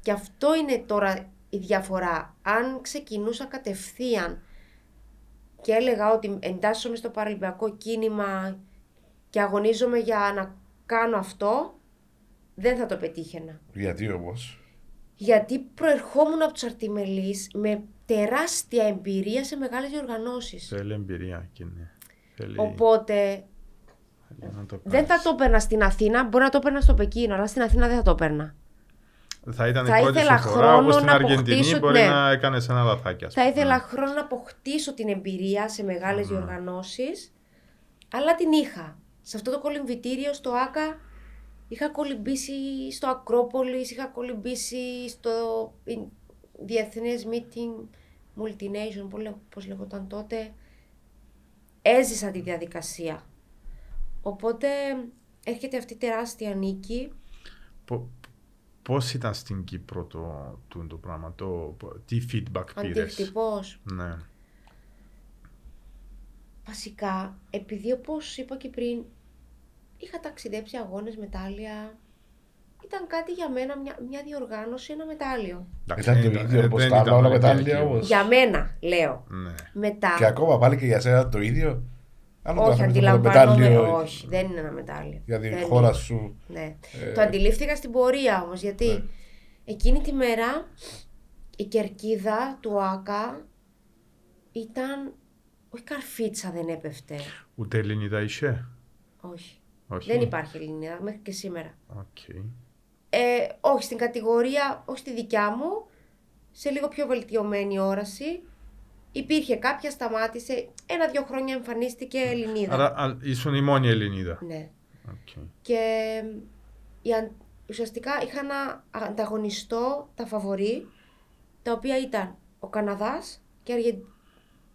[SPEAKER 1] και αυτό είναι τώρα η διαφορά. Αν ξεκινούσα κατευθείαν και έλεγα ότι εντάσσομαι στο παραλυμπιακό κίνημα και αγωνίζομαι για να κάνω αυτό, δεν θα το πετύχαινα.
[SPEAKER 2] Γιατί όμως;
[SPEAKER 1] Γιατί προερχόμουν από τους αρτιμελείς με τεράστια εμπειρία σε μεγάλες διοργανώσεις.
[SPEAKER 3] Θέλει εμπειρία και ναι. Θέλει
[SPEAKER 1] Οπότε
[SPEAKER 3] θέλει να το
[SPEAKER 1] δεν θα
[SPEAKER 3] κάνεις.
[SPEAKER 1] το έπαιρνα στην Αθήνα, μπορεί να το έπαιρνα στο Πεκίνο, αλλά στην Αθήνα δεν θα το έπαιρνα.
[SPEAKER 3] Θα ήταν
[SPEAKER 1] Θα
[SPEAKER 3] η πρώτη
[SPEAKER 1] ήθελα
[SPEAKER 3] σου φορά,
[SPEAKER 1] χρόνο
[SPEAKER 3] όπως στην
[SPEAKER 1] να
[SPEAKER 3] Αργεντινή
[SPEAKER 1] αποκτήσω-
[SPEAKER 3] μπορεί
[SPEAKER 1] ναι.
[SPEAKER 3] να έκανες ένα λαθάκι. ας
[SPEAKER 1] Θα
[SPEAKER 3] πούμε.
[SPEAKER 1] ήθελα χρόνο να αποκτήσω την εμπειρία σε μεγάλες διοργανώσεις, αλλά την είχα. Σε αυτό το κολυμβητήριο στο ΆΚΑ είχα κολυμπήσει στο Ακρόπολης, είχα κολυμπήσει στο ε, διεθνές meeting multination, πώς λέ- πώς λεγόταν τότε. Έζησα τη διαδικασία. Οπότε έρχεται αυτή η τεράστια νίκη.
[SPEAKER 3] Πο- Πώς ήταν στην Κύπρο το, το, το πράγμα, το, τι feedback πήρες;
[SPEAKER 1] Αντίκτυπος.
[SPEAKER 3] Ναι.
[SPEAKER 1] Βασικά, επειδή όπως είπα και πριν, είχα ταξιδέψει αγώνες, μετάλλια, ήταν κάτι για μένα, μια, μια διοργάνωση, ένα μετάλλιο.
[SPEAKER 3] Εντάξει,
[SPEAKER 2] Ήταν το
[SPEAKER 3] δεν
[SPEAKER 2] ίδιο όπως
[SPEAKER 3] δεν
[SPEAKER 2] τα
[SPEAKER 3] ήταν
[SPEAKER 2] άλλα
[SPEAKER 3] Ολυμπιακή
[SPEAKER 2] μετάλλια
[SPEAKER 3] όμως.
[SPEAKER 2] όμως.
[SPEAKER 1] Για μένα, λέω.
[SPEAKER 3] Ναι.
[SPEAKER 1] Μετά,
[SPEAKER 2] Και ακόμα πάλι και για σένα το ίδιο. Άλλο
[SPEAKER 1] όχι,
[SPEAKER 2] το
[SPEAKER 1] αντιλαμβάνομαι,
[SPEAKER 2] μετάλλιο
[SPEAKER 1] όχι, δεν είναι ένα μετάλλιο.
[SPEAKER 2] Για τη
[SPEAKER 1] Δεν
[SPEAKER 2] χώρα
[SPEAKER 1] είναι.
[SPEAKER 2] σου.
[SPEAKER 1] Ναι.
[SPEAKER 2] Ε,
[SPEAKER 1] Το αντιλήφθηκα στην πορεία όμως, γιατί
[SPEAKER 2] Ναι.
[SPEAKER 1] εκείνη τη μέρα η κερκίδα του ΆΚΑ ήταν, όχι καρφίτσα δεν έπεφτε,
[SPEAKER 3] Ούτε Ελληνίδα είσαι;
[SPEAKER 1] όχι.
[SPEAKER 3] Όχι.
[SPEAKER 1] Δεν υπάρχει Ελληνίδα μέχρι και σήμερα.
[SPEAKER 3] Οκ.
[SPEAKER 1] Ε, όχι στην κατηγορία, όχι στη δικιά μου, σε λίγο πιο βελτιωμένη όραση. Υπήρχε κάποια, σταμάτησε. Ένα-δύο χρόνια εμφανίστηκε Ελληνίδα.
[SPEAKER 3] Άρα α, ήσουν η μόνη Ελληνίδα.
[SPEAKER 1] Ναι.
[SPEAKER 3] Okay.
[SPEAKER 1] Και η αν- ουσιαστικά είχα να ανταγωνιστώ τα φαβορή, τα οποία ήταν ο Καναδάς και, Αργεν...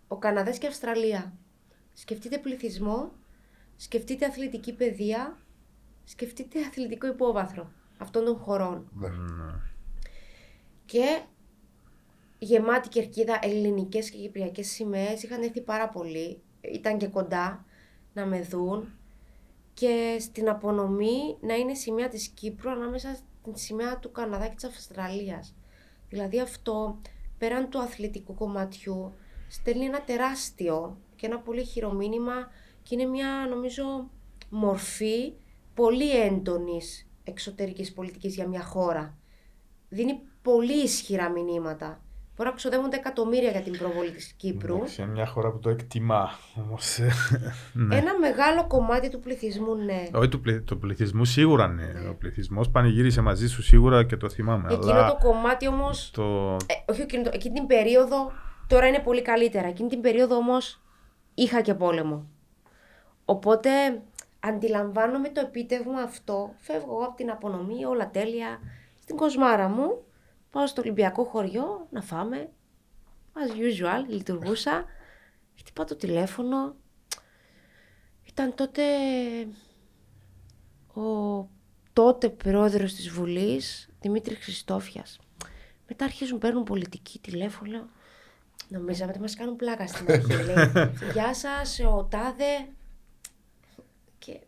[SPEAKER 1] ο Καναδάς και Αυστραλία. Σκεφτείτε πληθυσμό, σκεφτείτε αθλητική παιδεία, σκεφτείτε αθλητικό υπόβαθρο αυτών των χωρών.
[SPEAKER 2] Ναι.
[SPEAKER 1] Και γεμάτη κερκίδα, ελληνικές και κυπριακές σημαίες είχαν έρθει πάρα πολύ. Ήταν και κοντά να με δουν. Και στην απονομή να είναι σημαία της Κύπρου ανάμεσα στην σημαία του Καναδά και της Αυστραλίας. Δηλαδή αυτό, πέραν του αθλητικού κομματιού, στέλνει ένα τεράστιο και ένα πολύ χειρομήνυμα και είναι μια, νομίζω, μορφή πολύ έντονης εξωτερικής πολιτικής για μια χώρα. Δίνει πολύ ισχυρά μηνύματα. Μπορεί να ξοδεύονται εκατομμύρια για την προβολή της Κύπρου.
[SPEAKER 3] Εντάξει, είναι μια χώρα που το εκτιμά. Όμως, ε, ναι.
[SPEAKER 1] Ένα μεγάλο κομμάτι του πληθυσμού, ναι.
[SPEAKER 3] Όχι του, πληθ, του πληθυσμού σίγουρα ναι. Ο πληθυσμός πανηγύρισε μαζί σου σίγουρα και το θυμάμαι.
[SPEAKER 1] Εκείνο
[SPEAKER 3] αλλά
[SPEAKER 1] το κομμάτι όμως,
[SPEAKER 3] το...
[SPEAKER 1] ε, όχι εκείνο, το- εκείνη την περίοδο, τώρα είναι πολύ καλύτερα. Εκείνη την περίοδο όμως είχα και πόλεμο. Οπότε αντιλαμβάνομαι το επίτευγμα αυτό. Φεύγω εγώ από την απονομή, όλα τέλεια, στην κοσμάρα μου. Πάω στο Ολυμπιακό χωριό να φάμε. As usual, λειτουργούσα. Χτυπάω το τηλέφωνο. Ήταν τότε ο τότε πρόεδρος της Βουλής, Δημήτρης Χριστόφιας. Μετά αρχίζουν, παίρνουν πολιτική τηλέφωνο, λέω, νομίζαμε ότι μας κάνουν πλάκα στην αρχή. λέει, Γεια σας, ο Τάδε. Και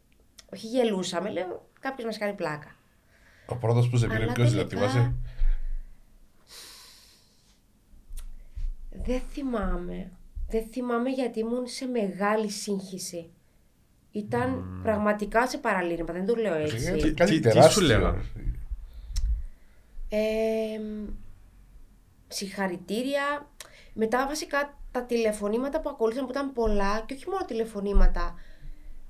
[SPEAKER 1] όχι γελούσαμε, λέω, κάποιος μας κάνει πλάκα.
[SPEAKER 2] Ο πρώτος που σε πήρε
[SPEAKER 1] Αλλά
[SPEAKER 2] ποιος ήταν,
[SPEAKER 1] τελικά-
[SPEAKER 2] θυμάσαι.
[SPEAKER 1] Δεν θυμάμαι. Δεν θυμάμαι γιατί ήμουν σε μεγάλη σύγχυση. Ήταν πραγματικά σε παραλήρημα, δεν το λέω έτσι.
[SPEAKER 2] Ε,
[SPEAKER 3] Τι-
[SPEAKER 2] Κάτι
[SPEAKER 3] τι- τι σου
[SPEAKER 2] τεράστιο.
[SPEAKER 3] λέγανε;
[SPEAKER 1] Ε, συγχαρητήρια. Μετά βασικά τα τηλεφωνήματα που ακολούθησαν που ήταν πολλά και όχι μόνο τηλεφωνήματα.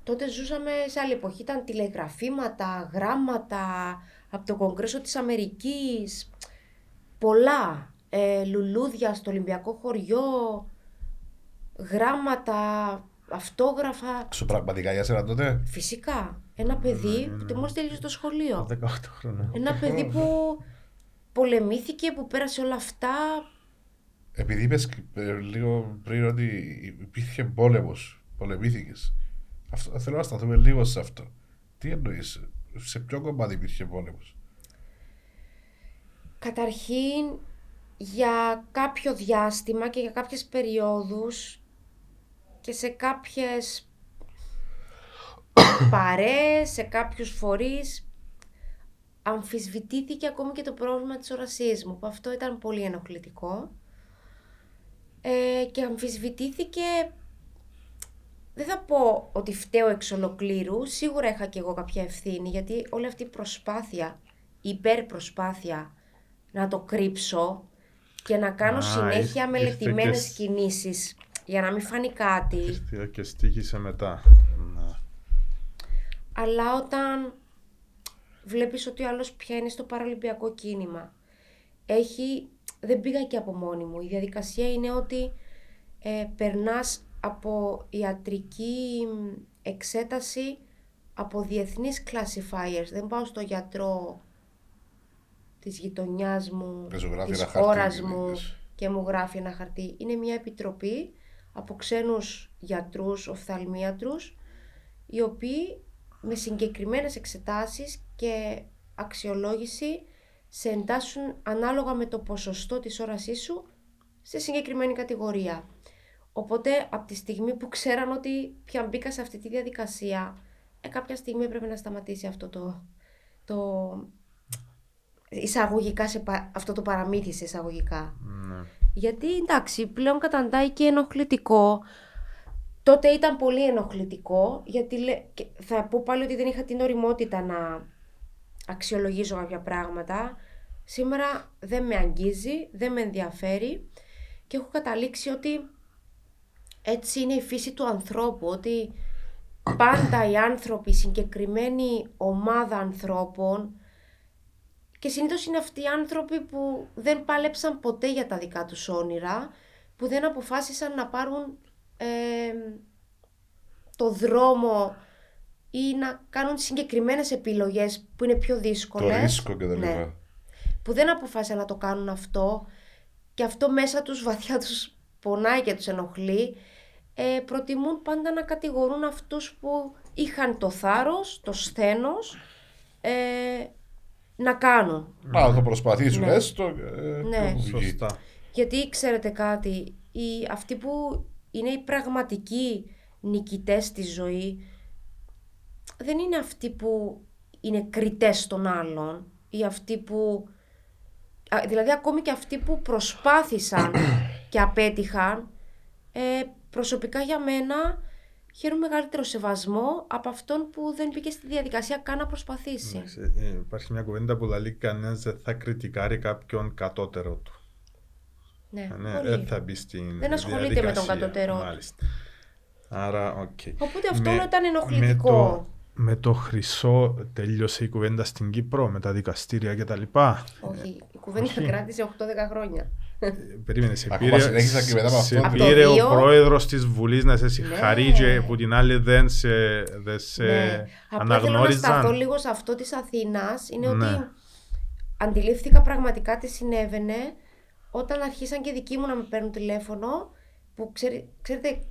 [SPEAKER 1] Τότε ζούσαμε σε άλλη εποχή, ήταν τηλεγραφήματα, γράμματα από το Κογκρέσο της Αμερικής, πολλά. Ε, λουλούδια στο Ολυμπιακό χωριό, γράμματα, αυτόγραφα.
[SPEAKER 2] Σου πραγματικά για σένα τότε;
[SPEAKER 1] Φυσικά, ένα παιδί που μόλις τελείωσε το σχολείο.
[SPEAKER 3] 18 χρόνια.
[SPEAKER 1] Ένα παιδί που πολεμήθηκε, που πέρασε όλα αυτά.
[SPEAKER 2] Επειδή είπες ε, λίγο πριν ότι υπήρχε πόλεμος, πολεμήθηκες. Αυτό, θέλω να σταθούμε λίγο σε αυτό. Τι εννοείς, σε ποιο κομμάτι υπήρχε πόλεμος;
[SPEAKER 1] Καταρχήν, για κάποιο διάστημα και για κάποιες περιόδους και σε κάποιες παρέες, σε κάποιους φορείς, αμφισβητήθηκε ακόμη και το πρόβλημα της ορασίας μου, που αυτό ήταν πολύ ενοχλητικό. Ε, και αμφισβητήθηκε, δεν θα πω ότι φταίω εξ ολοκλήρου, σίγουρα είχα και εγώ κάποια ευθύνη, γιατί όλη αυτή η προσπάθεια, η υπερπροσπάθεια να το κρύψω και να κάνω
[SPEAKER 3] Α,
[SPEAKER 1] συνέχεια
[SPEAKER 3] ήρθε-
[SPEAKER 1] μελετημένες
[SPEAKER 3] ήρθε και-
[SPEAKER 1] κινήσεις για να μην φανεί κάτι.
[SPEAKER 3] Ήρθε Και στήχησε μετά. Ναι.
[SPEAKER 1] Αλλά όταν βλέπεις ότι ο άλλος πια είναι στο παραλυμπιακό κίνημα, έχει, δεν πήγα και από μόνη μου. Η διαδικασία είναι ότι ε, περνάς από ιατρική μ, εξέταση από διεθνείς classifiers. Δεν πάω στο γιατρό της γειτονιάς μου,
[SPEAKER 2] Και σου γράφει
[SPEAKER 1] της
[SPEAKER 2] ένα χαρτί,
[SPEAKER 1] χώρας
[SPEAKER 2] τι
[SPEAKER 1] μου
[SPEAKER 2] δίνεις.
[SPEAKER 1] και μου γράφει ένα χαρτί. Είναι μια επιτροπή από ξένους γιατρούς, οφθαλμίατρους, οι οποίοι με συγκεκριμένες εξετάσεις και αξιολόγηση σε εντάσσουν ανάλογα με το ποσοστό της όρασής σου σε συγκεκριμένη κατηγορία. Οπότε από τη στιγμή που ξέραν ότι πια μπήκα σε αυτή τη διαδικασία, ε, κάποια στιγμή έπρεπε να σταματήσει αυτό το, το εισαγωγικά σε, πα- αυτό το παραμύθι σε εισαγωγικά.
[SPEAKER 3] Ναι.
[SPEAKER 1] Γιατί εντάξει, πλέον καταντάει και ενοχλητικό. Τότε ήταν πολύ ενοχλητικό, γιατί λέ- και θα πω πάλι ότι δεν είχα την οριμότητα να αξιολογήσω κάποια πράγματα. Σήμερα δεν με αγγίζει, δεν με ενδιαφέρει και έχω καταλήξει ότι έτσι είναι η φύση του ανθρώπου, ότι πάντα οι άνθρωποι, η συγκεκριμένη ομάδα ανθρώπων Και συνήθως είναι αυτοί οι άνθρωποι που δεν πάλεψαν ποτέ για τα δικά τους όνειρα, που δεν αποφάσισαν να πάρουν ε, το δρόμο ή να κάνουν συγκεκριμένες επιλογές που είναι πιο δύσκολες.
[SPEAKER 2] Το ρίσκο και τα
[SPEAKER 1] Ναι.
[SPEAKER 2] λοιπά.
[SPEAKER 1] Που δεν αποφάσισαν να το κάνουν αυτό και αυτό μέσα τους βαθιά τους πονάει και τους ενοχλεί. Ε, προτιμούν πάντα να κατηγορούν αυτούς που είχαν το θάρρος, το σθένος ε, να κάνουν.
[SPEAKER 2] Να το προσπαθήσουν
[SPEAKER 1] Ναι.
[SPEAKER 2] έστω. ε,
[SPEAKER 1] Ναι.
[SPEAKER 2] και βγει.
[SPEAKER 3] Σωστά.
[SPEAKER 1] Γιατί ξέρετε κάτι, οι, αυτοί που είναι οι πραγματικοί νικητές στη ζωή δεν είναι αυτοί που είναι κριτές των άλλων ή αυτοί που... α, Δηλαδή ακόμη και αυτοί που προσπάθησαν και απέτυχαν ε, προσωπικά για μένα χαίρομαι μεγαλύτερο σεβασμό από αυτόν που δεν μπήκε στη διαδικασία καν να προσπαθήσει.
[SPEAKER 3] Εντάξει, ε, Υπάρχει μια κουβέντα που λέει κανένας δεν θα κριτικάρει κάποιον κατώτερο του.
[SPEAKER 1] Ναι,
[SPEAKER 3] Ναι,
[SPEAKER 1] πολύ.
[SPEAKER 3] δεν θα μπει στην.
[SPEAKER 1] Δεν ασχολείται με τον
[SPEAKER 3] διαδικασία.
[SPEAKER 1] κατώτερό του.
[SPEAKER 3] Μάλιστα. Άρα, οκ.
[SPEAKER 1] Οπότε αυτό
[SPEAKER 3] Με-
[SPEAKER 1] όλο ήταν
[SPEAKER 3] Με
[SPEAKER 1] ενοχλητικό.
[SPEAKER 3] το, με το χρυσό τελείωσε η κουβέντα στην Κύπρο, με τα δικαστήρια κτλ.
[SPEAKER 1] Όχι, η κουβέντα κράτησε 8-10 χρόνια.
[SPEAKER 3] Περίμενε, σε
[SPEAKER 2] Ακόμα
[SPEAKER 3] πήρε,
[SPEAKER 2] συνέχισα και μετά από
[SPEAKER 3] σε
[SPEAKER 2] αυτό.
[SPEAKER 1] Από το
[SPEAKER 3] πήρε ο
[SPEAKER 1] δύο.
[SPEAKER 3] πρόεδρος της Βουλής να σε συγχαρεί
[SPEAKER 1] Ναι.
[SPEAKER 3] και που την άλλη δεν σε, δεν σε
[SPEAKER 1] ναι. Απλά θέλω να σταθώ
[SPEAKER 3] αναγνώριζαν.
[SPEAKER 1] λίγο σε αυτό της Αθήνας. Είναι
[SPEAKER 3] Ναι.
[SPEAKER 1] ότι αντιλήφθηκα πραγματικά τι συνέβαινε όταν αρχίσαν και δικοί μου να με παίρνουν τηλέφωνο που ξέρει, ξέρετε,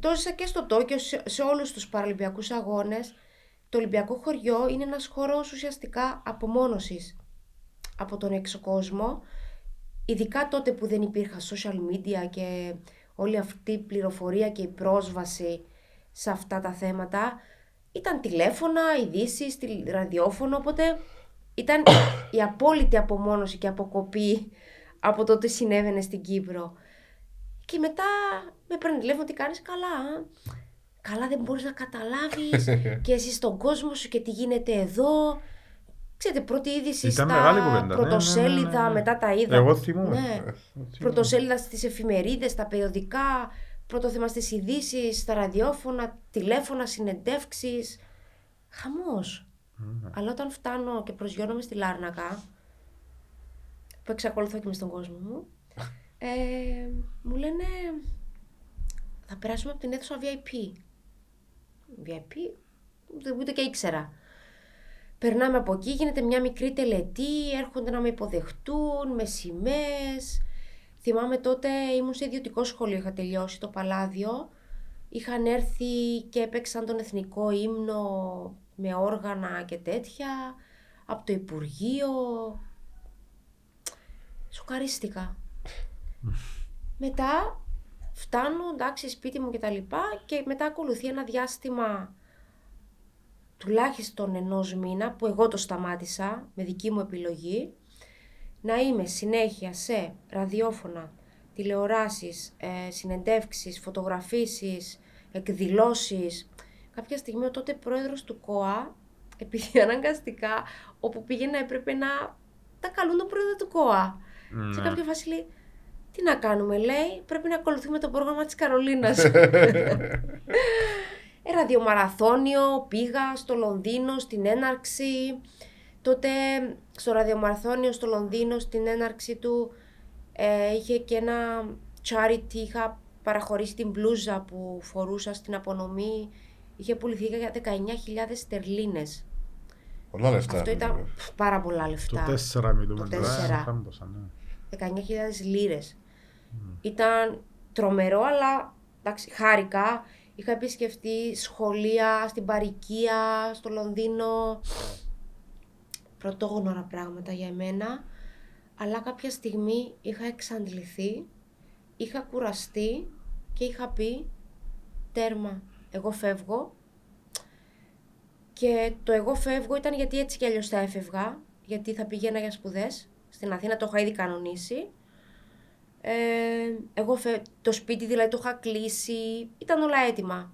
[SPEAKER 1] το έζησα και στο Τόκιο σε, σε όλους τους παραλυμπιακούς αγώνες. Το Ολυμπιακό χωριό είναι ένας χώρος ουσιαστικά απομόνωσης από τον έξω κόσμο. Ειδικά τότε που δεν υπήρχαν social media και όλη αυτή η πληροφορία και η πρόσβαση σε αυτά τα θέματα. Ήταν τηλέφωνα, ειδήσεις, τηλ- ραδιόφωνο, οπότε ήταν η απόλυτη απομόνωση και αποκοπή από το τι συνέβαινε στην Κύπρο. Και μετά με παίρνει τηλέφωνο τι κάνεις καλά. α; Καλά δεν μπορείς να καταλάβεις και εσύ στον κόσμο σου και τι γίνεται εδώ. Ξέρετε, πρώτη είδηση
[SPEAKER 3] Ήταν
[SPEAKER 1] στα
[SPEAKER 3] μεγάλη κουβέντα, ναι, ναι, ναι,
[SPEAKER 1] πρωτοσέλιδα,
[SPEAKER 3] ναι, ναι.
[SPEAKER 1] μετά τα είδα.
[SPEAKER 3] Εγώ θυμούμαι.
[SPEAKER 1] Ναι.
[SPEAKER 3] Εγώ θυμούμαι.
[SPEAKER 1] Πρωτοσέλιδα στις εφημερίδες, στα περιοδικά, πρώτο θέμα στις ειδήσεις, στα ραδιόφωνα, τηλέφωνα, συνεντεύξεις. Χαμός. Αλλά όταν φτάνω και προσγειώνομαι στη Λάρνακα, που εξακολουθώ και με στον κόσμο μου, ε, μου λένε θα περάσουμε από την αίθουσα VIP. VIP, ούτε, ούτε και ήξερα. Περνάμε από εκεί, γίνεται μια μικρή τελετή, έρχονται να με υποδεχτούν με σημαίες. Θυμάμαι τότε ήμουν σε ιδιωτικό σχολείο, είχα τελειώσει το Παλάδιο. Είχαν έρθει και έπαιξαν τον εθνικό ύμνο με όργανα και τέτοια, από το Υπουργείο. Σοκαρίστηκα. μετά φτάνω, εντάξει, σπίτι μου και τα λοιπά και μετά ακολουθεί ένα διάστημα τουλάχιστον ενός μήνα που εγώ το σταμάτησα με δική μου επιλογή να είμαι συνέχεια σε ραδιόφωνα, τηλεοράσεις, ε, συνεντεύξεις, φωτογραφίσεις, εκδηλώσεις. Κάποια στιγμή ο τότε πρόεδρος του ΚΟΑ, επειδή αναγκαστικά όπου πήγαινα έπρεπε να τα καλούν τον πρόεδρο του ΚΟΑ. Σε
[SPEAKER 3] Ναι.
[SPEAKER 1] κάποια φάση λέει, τι να κάνουμε, λέει, πρέπει να ακολουθούμε το πρόγραμμα της Καρολίνας. ε, ραδιομαραθώνιο, πήγα στο Λονδίνο στην έναρξη. Τότε στο ραδιομαραθώνιο στο Λονδίνο στην έναρξη του ε, είχε και ένα charity, είχα παραχωρήσει την μπλούζα που φορούσα στην απονομή. Είχε πουληθεί για 19.000 στερλίνες.
[SPEAKER 2] Πολλά λεφτά.
[SPEAKER 1] Αυτό ήταν πφ, πάρα πολλά
[SPEAKER 3] Το
[SPEAKER 1] λεφτά.
[SPEAKER 3] 4 μιλούμε
[SPEAKER 1] Το
[SPEAKER 3] τώρα.
[SPEAKER 1] τέσσερα.
[SPEAKER 3] είχαμε πόσα, ναι.
[SPEAKER 1] 19.000 λίρες. Ήταν τρομερό, αλλά εντάξει, χάρηκα. Είχα επισκεφτεί σχολεία στην Παρικία, στο Λονδίνο. Πρωτόγνωρα πράγματα για εμένα. Αλλά κάποια στιγμή είχα εξαντληθεί, είχα κουραστεί και είχα πει τέρμα, εγώ φεύγω. Και το εγώ φεύγω ήταν γιατί έτσι κι αλλιώς θα έφευγα, γιατί θα πηγαίνα για σπουδές. Στην Αθήνα το είχα ήδη κανονίσει. Ε, εγώ φε... το σπίτι δηλαδή το είχα κλείσει, ήταν όλα έτοιμα.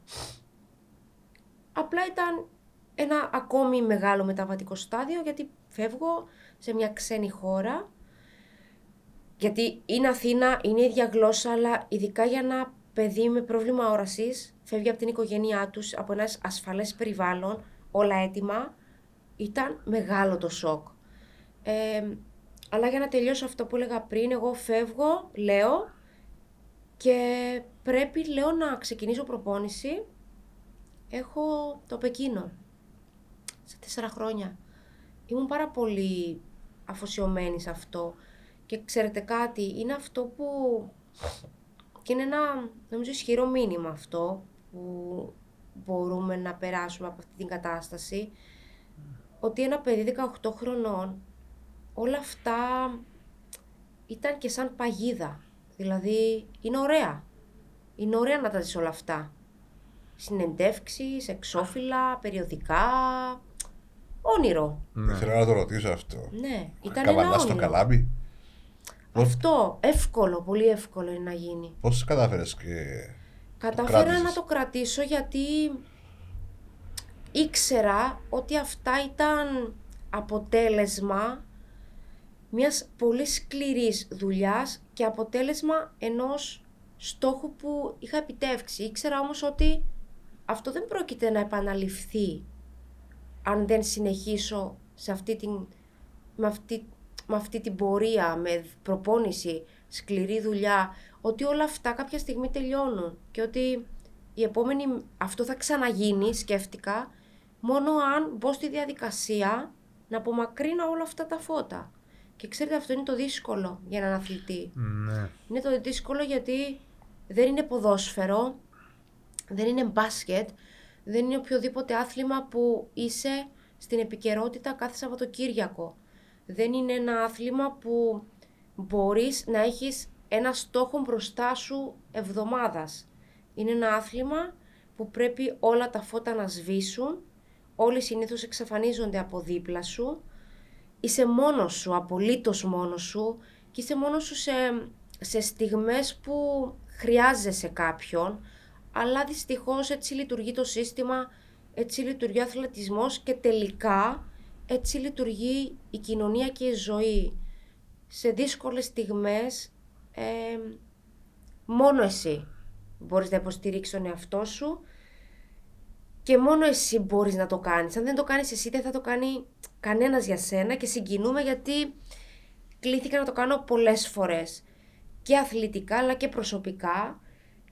[SPEAKER 1] Απλά ήταν ένα ακόμη μεγάλο μεταβατικό στάδιο γιατί φεύγω σε μια ξένη χώρα. Γιατί είναι Αθήνα, είναι η ίδια γλώσσα, αλλά ειδικά για ένα παιδί με πρόβλημα όρασης, φεύγει από την οικογένειά τους, από ένας ασφαλές περιβάλλον, όλα έτοιμα, ήταν μεγάλο το σοκ. Ε, αλλά για να τελειώσω αυτό που έλεγα πριν, εγώ φεύγω, λέω και πρέπει, λέω, να ξεκινήσω προπόνηση. Έχω το Πεκίνο σε τέσσερα χρόνια. Ήμουν πάρα πολύ αφοσιωμένη σε αυτό. Και ξέρετε κάτι, είναι αυτό που... Και είναι ένα, νομίζω, ισχυρό μήνυμα αυτό που μπορούμε να περάσουμε από αυτή την κατάσταση. Ότι ένα παιδί 18 χρονών, όλα αυτά ήταν και σαν παγίδα. Δηλαδή, είναι ωραία. Είναι ωραία να τα δεις όλα αυτά. Συνεντεύξεις, εξώφυλλα, περιοδικά, όνειρο.
[SPEAKER 2] Ναι. Θέλω να το ρωτήσω αυτό.
[SPEAKER 1] Ναι, ήταν ένα όνειρο.
[SPEAKER 2] στο καλάμι.
[SPEAKER 1] Αυτό, εύκολο, πολύ εύκολο είναι να γίνει.
[SPEAKER 2] Πώς κατάφερες και
[SPEAKER 1] Κατάφερα να το κρατήσω γιατί ήξερα ότι αυτά ήταν αποτέλεσμα μιας πολύ σκληρής δουλειάς και αποτέλεσμα ενός στόχου που είχα επιτεύξει. Ήξερα όμως ότι αυτό δεν πρόκειται να επαναληφθεί αν δεν συνεχίσω σε αυτή την, με, αυτή, με αυτή την πορεία, με προπόνηση, σκληρή δουλειά, ότι όλα αυτά κάποια στιγμή τελειώνουν και ότι η επόμενη, αυτό θα ξαναγίνει, σκέφτηκα, μόνο αν μπω στη διαδικασία να απομακρύνω όλα αυτά τα φώτα. Και ξέρετε, αυτό είναι το δύσκολο για έναν αθλητή.
[SPEAKER 3] Ναι.
[SPEAKER 1] Είναι το δύσκολο γιατί δεν είναι ποδόσφαιρο, δεν είναι μπάσκετ, δεν είναι οποιοδήποτε άθλημα που είσαι στην επικαιρότητα κάθε Σαββατοκύριακο. Δεν είναι ένα άθλημα που μπορείς να έχεις ένα στόχο μπροστά σου εβδομάδας. Είναι ένα άθλημα που πρέπει όλα τα φώτα να σβήσουν, όλοι συνήθως εξαφανίζονται από δίπλα σου, είσαι μόνος σου, απολύτως μόνος σου και είσαι μόνος σου σε, σε στιγμές που χρειάζεσαι κάποιον, αλλά δυστυχώς έτσι λειτουργεί το σύστημα, έτσι λειτουργεί ο αθλητισμός και τελικά έτσι λειτουργεί η κοινωνία και η ζωή. Σε δύσκολες στιγμές μόνο εσύ μπορείς να υποστηρίξεις τον εαυτό σου και μόνο εσύ μπορείς να το κάνεις. Αν δεν το κάνεις εσύ δεν θα το κάνει κανένας για σένα και συγκινούμε γιατί κλήθηκα να το κάνω πολλές φορές και αθλητικά αλλά και προσωπικά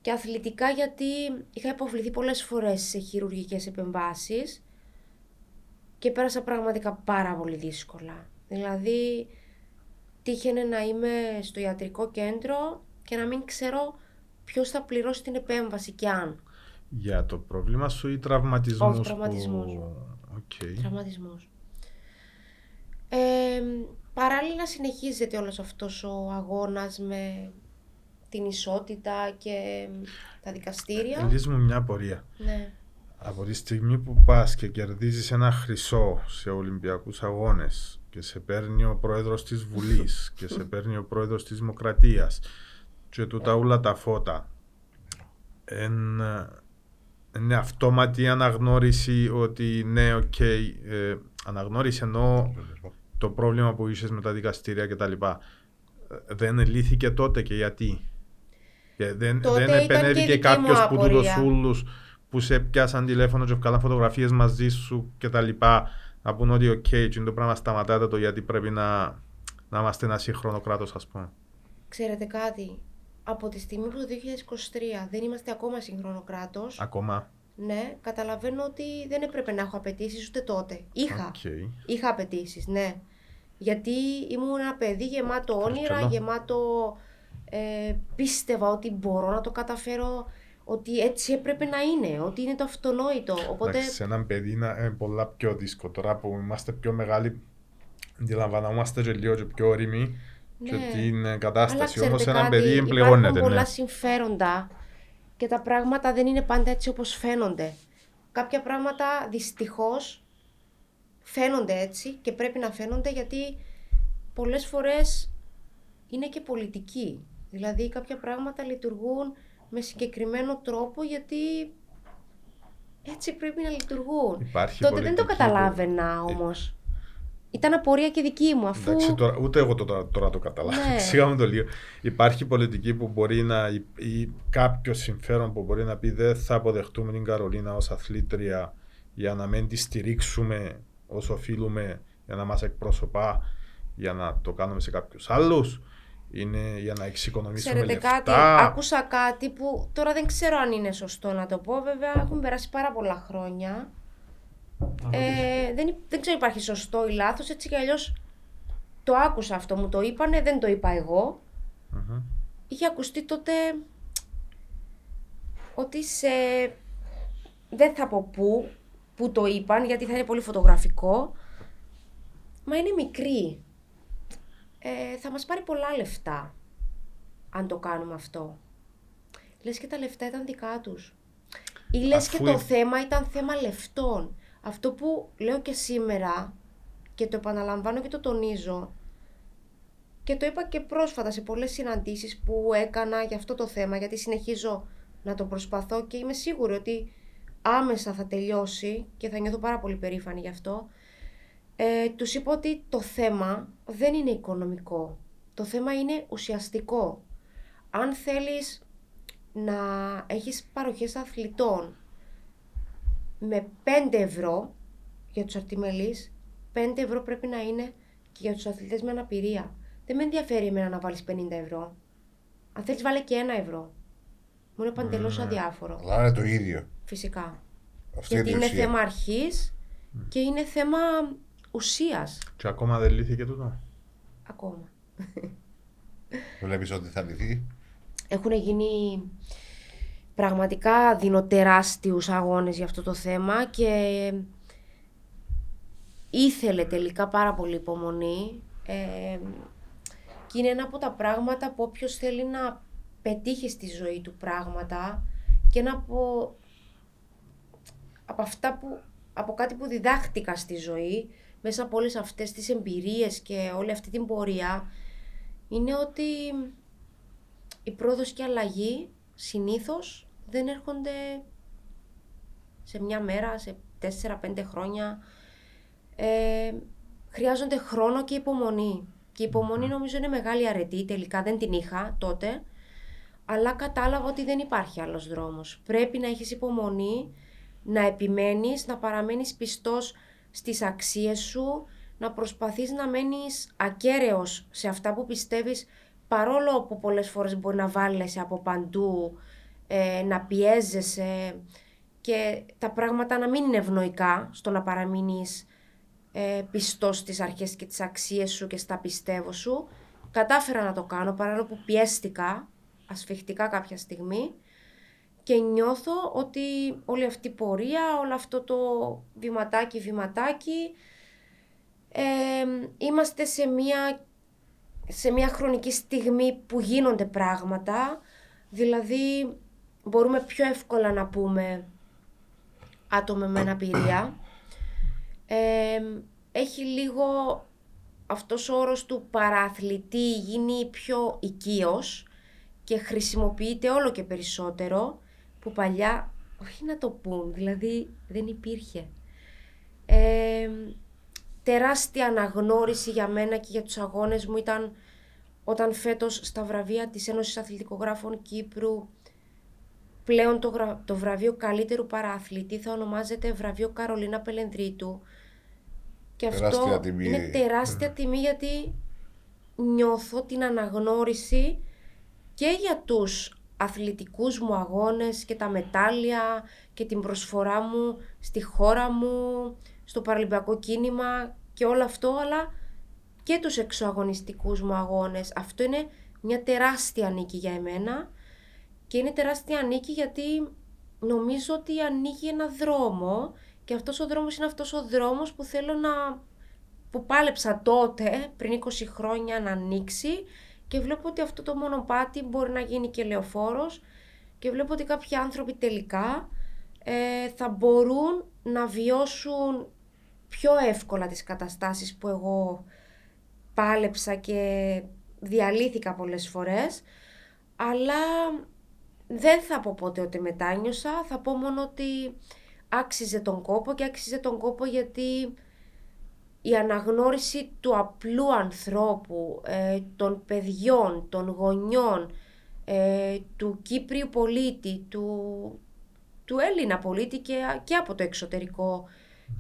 [SPEAKER 1] και αθλητικά γιατί είχα υποβληθεί πολλές φορές σε χειρουργικές επεμβάσεις και πέρασα πραγματικά πάρα πολύ δύσκολα. Δηλαδή τύχαινε να είμαι στο ιατρικό κέντρο και να μην ξέρω ποιος θα πληρώσει την επέμβαση και αν.
[SPEAKER 3] Για το πρόβλημα σου ή τραυματισμούς.
[SPEAKER 1] Όχι, τραυματισμούς.
[SPEAKER 3] Που... Okay.
[SPEAKER 1] Τραυματισμούς. Ε, παράλληλα συνεχίζεται όλος αυτός ο αγώνας με την ισότητα και τα δικαστήρια.
[SPEAKER 3] Λύσεις μου μια απορία.
[SPEAKER 1] Ναι.
[SPEAKER 3] Από τη στιγμή που πας και κερδίζεις ένα χρυσό σε Ολυμπιακούς αγώνες και σε παίρνει ο πρόεδρος της Βουλής και σε παίρνει ο πρόεδρος της Δημοκρατίας και τούτα όλα τα φώτα είναι αυτόματη αναγνώριση ότι ναι, OK, okay, ε, αναγνώριση ενώ το πρόβλημα που είσαι με τα δικαστήρια κτλ. Δεν λύθηκε τότε και γιατί; Και δεν, δεν επενέβηκε κάποιος που τούτους ούλους που σε πιάσαν τηλέφωνο και βγάλαν φωτογραφίες μαζί σου κτλ. Να πούνε ότι OK, okay, το πράγμα σταματάτε το γιατί πρέπει να, να είμαστε ένα σύγχρονο κράτος, ας πούμε.
[SPEAKER 1] Ξέρετε κάτι, από τη στιγμή που το 2023 δεν είμαστε ακόμα σύγχρονο κράτος.
[SPEAKER 3] Ακόμα.
[SPEAKER 1] Ναι, καταλαβαίνω ότι δεν έπρεπε να έχω απαιτήσεις ούτε τότε. Είχα. Okay. Είχα απαιτήσεις, ναι. Γιατί ήμουν ένα παιδί γεμάτο όνειρα, γεμάτο. Ε, πίστευα ότι μπορώ να το καταφέρω, ότι έτσι έπρεπε να είναι, ότι είναι το αυτονόητο. Οπότε...
[SPEAKER 3] σε έναν παιδί είναι πολλά πιο δύσκολο. Τώρα που είμαστε πιο μεγάλοι, αντιλαμβανόμαστε και λίγο πιο όρημοι ναι. και την κατάσταση. Όμως ένα παιδί εμπλεγώνεται.
[SPEAKER 1] Υπάρχουν πολλά ναι. συμφέροντα και τα πράγματα δεν είναι πάντα έτσι όπως φαίνονται. Κάποια πράγματα δυστυχώς φαίνονται έτσι και πρέπει να φαίνονται γιατί πολλές φορές είναι και πολιτική. Δηλαδή κάποια πράγματα λειτουργούν με συγκεκριμένο τρόπο γιατί έτσι πρέπει να λειτουργούν.
[SPEAKER 3] Υπάρχει
[SPEAKER 1] Τότε δεν το καταλάβαινα ε, όμως. Ήταν απορία και δική μου αφού...
[SPEAKER 3] Εντάξει, τώρα, ούτε εγώ τώρα, τώρα το καταλάβω. Ναι. Σιγά το λίγο. Υπάρχει πολιτική που μπορεί να... ή κάποιο συμφέρον που μπορεί να πει δεν θα αποδεχτούμε την Καρολίνα ως αθλήτρια για να μην τη στηρίξουμε όσο οφείλουμε για να μας εκπροσωπά για να το κάνουμε σε κάποιους άλλους, είναι για να εξοικονομήσουμε
[SPEAKER 1] Ξέρετε
[SPEAKER 3] λεφτά.
[SPEAKER 1] κάτι, άκουσα κάτι που τώρα δεν ξέρω αν είναι σωστό να το πω. Βέβαια, έχουν περάσει πάρα πολλά χρόνια. Ε, δεν, υ- δεν ξέρω υπάρχει σωστό ή λάθος, έτσι κι αλλιώς το άκουσα αυτό, μου το είπανε, δεν το είπα εγώ.
[SPEAKER 3] Μμμ.
[SPEAKER 1] Είχε ακουστεί τότε ότι σε... Δεν θα πω πού, που το είπαν, γιατί θα είναι πολύ φωτογραφικό. Μα είναι μικρή. Ε, θα μας πάρει πολλά λεφτά, αν το κάνουμε αυτό. Λες και τα λεφτά ήταν δικά τους. Ή λες και
[SPEAKER 3] Αφού
[SPEAKER 1] το
[SPEAKER 3] ε-
[SPEAKER 1] θέμα ήταν θέμα λεφτών. Αυτό που λέω και σήμερα και το επαναλαμβάνω και το τονίζω και το είπα και πρόσφατα σε πολλές συναντήσεις που έκανα για αυτό το θέμα γιατί συνεχίζω να το προσπαθώ και είμαι σίγουρη ότι άμεσα θα τελειώσει και θα νιώθω πάρα πολύ περήφανη γι' αυτό. Ε, τους είπα ότι το θέμα δεν είναι οικονομικό. Το θέμα είναι ουσιαστικό. Αν θέλεις να έχεις παροχές αθλητών με 5 ευρώ για τους αρτιμελείς, 5 ευρώ πρέπει να είναι και για τους αθλητές με αναπηρία. Δεν με ενδιαφέρει εμένα να βάλεις 50 ευρώ. Αν θέλεις βάλε και 1 ευρώ. Μου είναι παντελώς αδιάφορο.
[SPEAKER 2] Αλλά είναι το ίδιο.
[SPEAKER 1] Φυσικά.
[SPEAKER 2] Αυτή
[SPEAKER 1] Γιατί
[SPEAKER 2] είναι η
[SPEAKER 1] είναι
[SPEAKER 2] ουσία.
[SPEAKER 1] θέμα αρχής και είναι θέμα ουσίας
[SPEAKER 3] Και ακόμα δεν λύθηκε τούτο;
[SPEAKER 1] ακόμα.
[SPEAKER 2] Βλέπεις ότι θα λυθεί;
[SPEAKER 1] Έχουν γίνει πραγματικά δίνω τεράστιους αγώνες για αυτό το θέμα και ήθελε τελικά πάρα πολύ υπομονή ε, και είναι ένα από τα πράγματα που όποιος θέλει να πετύχει στη ζωή του πράγματα και ένα από, από αυτά που, από κάτι που διδάχτηκα στη ζωή μέσα από όλες αυτές τις εμπειρίες και όλη αυτή την πορεία είναι ότι η πρόοδος και η αλλαγή συνήθως δεν έρχονται σε μια μέρα, σε 4-5 χρόνια. Ε, χρειάζονται χρόνο και υπομονή. Και η υπομονή νομίζω είναι μεγάλη αρετή, τελικά δεν την είχα τότε. Αλλά κατάλαβα ότι δεν υπάρχει άλλος δρόμος. Πρέπει να έχεις υπομονή, να επιμένεις, να παραμένεις πιστός στις αξίες σου, να προσπαθείς να μένεις ακέραιος σε αυτά που πιστεύεις, παρόλο που πολλές φορές μπορεί να βάλεσαι από παντού, ε, να πιέζεσαι και τα πράγματα να μην είναι ευνοϊκά στο να παραμείνεις ε, πιστός στις αρχές και τις αξίες σου και στα πιστεύω σου. Κατάφερα να το κάνω παρόλο που πιέστηκα ασφιχτικά κάποια στιγμή και νιώθω ότι όλη αυτή η πορεία, όλο αυτό το βηματάκι βηματάκι ε, είμαστε σε μια, σε μια χρονική στιγμή που γίνονται πράγματα. Δηλαδή μπορούμε πιο εύκολα να πούμε άτομα με αναπηρία. Ε, έχει λίγο αυτός ο όρος του παραθλητή γίνει πιο οικείος και χρησιμοποιείται όλο και περισσότερο που παλιά όχι να το πούν, δηλαδή δεν υπήρχε. Ε, τεράστια αναγνώριση για μένα και για τους αγώνες μου ήταν όταν φέτος στα βραβεία της Ένωσης Αθλητικογράφων Κύπρου πλέον το, γρα- το βραβείο καλύτερου παραθλητή θα ονομάζεται βραβείο Καρολίνα Πελενδρίτου και
[SPEAKER 2] Τεράστια
[SPEAKER 1] αυτό
[SPEAKER 2] τιμή.
[SPEAKER 1] είναι τεράστια τιμή γιατί νιώθω την αναγνώριση και για τους αθλητικούς μου αγώνες και τα μετάλλια και την προσφορά μου στη χώρα μου, στο παραλυμπιακό κίνημα και όλο αυτό, αλλά και τους εξωαγωνιστικούς μου αγώνες. Αυτό είναι μια τεράστια νίκη για εμένα και είναι τεράστια νίκη γιατί νομίζω ότι ανοίγει ένα δρόμο και αυτός ο δρόμος είναι αυτός ο δρόμος που θέλω να... που πάλεψα τότε, πριν 20 χρόνια, να ανοίξει και βλέπω ότι αυτό το μονοπάτι μπορεί να γίνει και λεωφόρος και βλέπω ότι κάποιοι άνθρωποι τελικά ε, θα μπορούν να βιώσουν πιο εύκολα τις καταστάσεις που εγώ πάλεψα και διαλύθηκα πολλές φορές. Αλλά δεν θα πω ποτέ ότι μετάνιωσα, θα πω μόνο ότι άξιζε τον κόπο και άξιζε τον κόπο γιατί η αναγνώριση του απλού ανθρώπου, ε, των παιδιών, των γονιών, ε, του Κύπριου πολίτη, του, του Έλληνα πολίτη και, και από το εξωτερικό.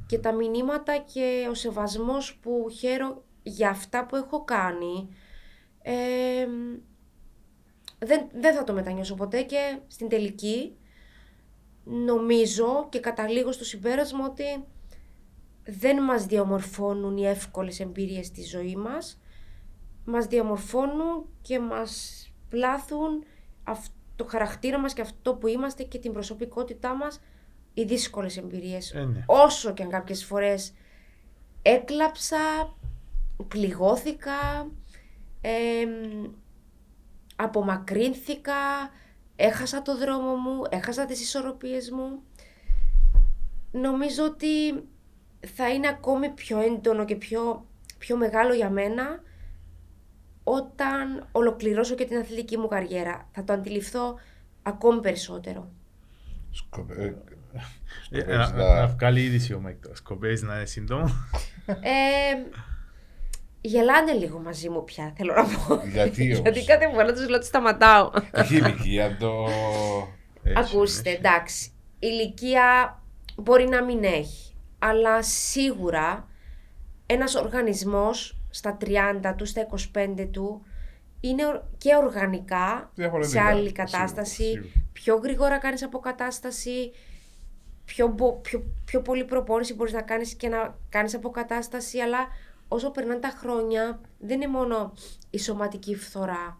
[SPEAKER 1] Και τα μηνύματα και ο σεβασμός που χαίρο για αυτά που έχω κάνει, ε, δεν, δεν θα το μετανιώσω ποτέ και στην τελική νομίζω και καταλήγω στο συμπέρασμα ότι δεν μας διαμορφώνουν οι εύκολες εμπειρίες στη ζωή μας, μας διαμορφώνουν και μας πλάθουν το χαρακτήρα μας και αυτό που είμαστε και την προσωπικότητά μας οι δύσκολες εμπειρίες.
[SPEAKER 3] Ε, ναι.
[SPEAKER 1] Όσο και αν κάποιες φορές έκλαψα, πληγώθηκα, απομακρύνθηκα, έχασα το δρόμο μου, έχασα τις ισορροπίες μου. Νομίζω ότι θα είναι ακόμη πιο έντονο και πιο, πιο μεγάλο για μένα όταν ολοκληρώσω και την αθλητική μου καριέρα. Θα το αντιληφθώ ακόμη περισσότερο.
[SPEAKER 2] Σκοπε...
[SPEAKER 3] Ε, να, να βγάλει είδηση ο Μάικ Σκοπεύεις να είναι σύντομο.
[SPEAKER 1] Ε, γελάνε λίγο μαζί μου πια, θέλω να πω.
[SPEAKER 2] Γιατί όμως;
[SPEAKER 1] Γιατί κάθε φορά τους λέω ότι σταματάω.
[SPEAKER 2] Έχει ηλικία το...
[SPEAKER 1] Ακούστε, εντάξει. Ηλικία μπορεί να μην έχει. Αλλά σίγουρα ένας οργανισμός στα 30 του, στα 25 του, είναι και οργανικά σε άλλη κατάσταση. Πιο γρήγορα κάνεις αποκατάσταση, πιο, πιο, πιο πολύ προπόνηση μπορείς να κάνεις και να κάνεις αποκατάσταση, αλλά όσο περνάνε τα χρόνια δεν είναι μόνο η σωματική φθορά,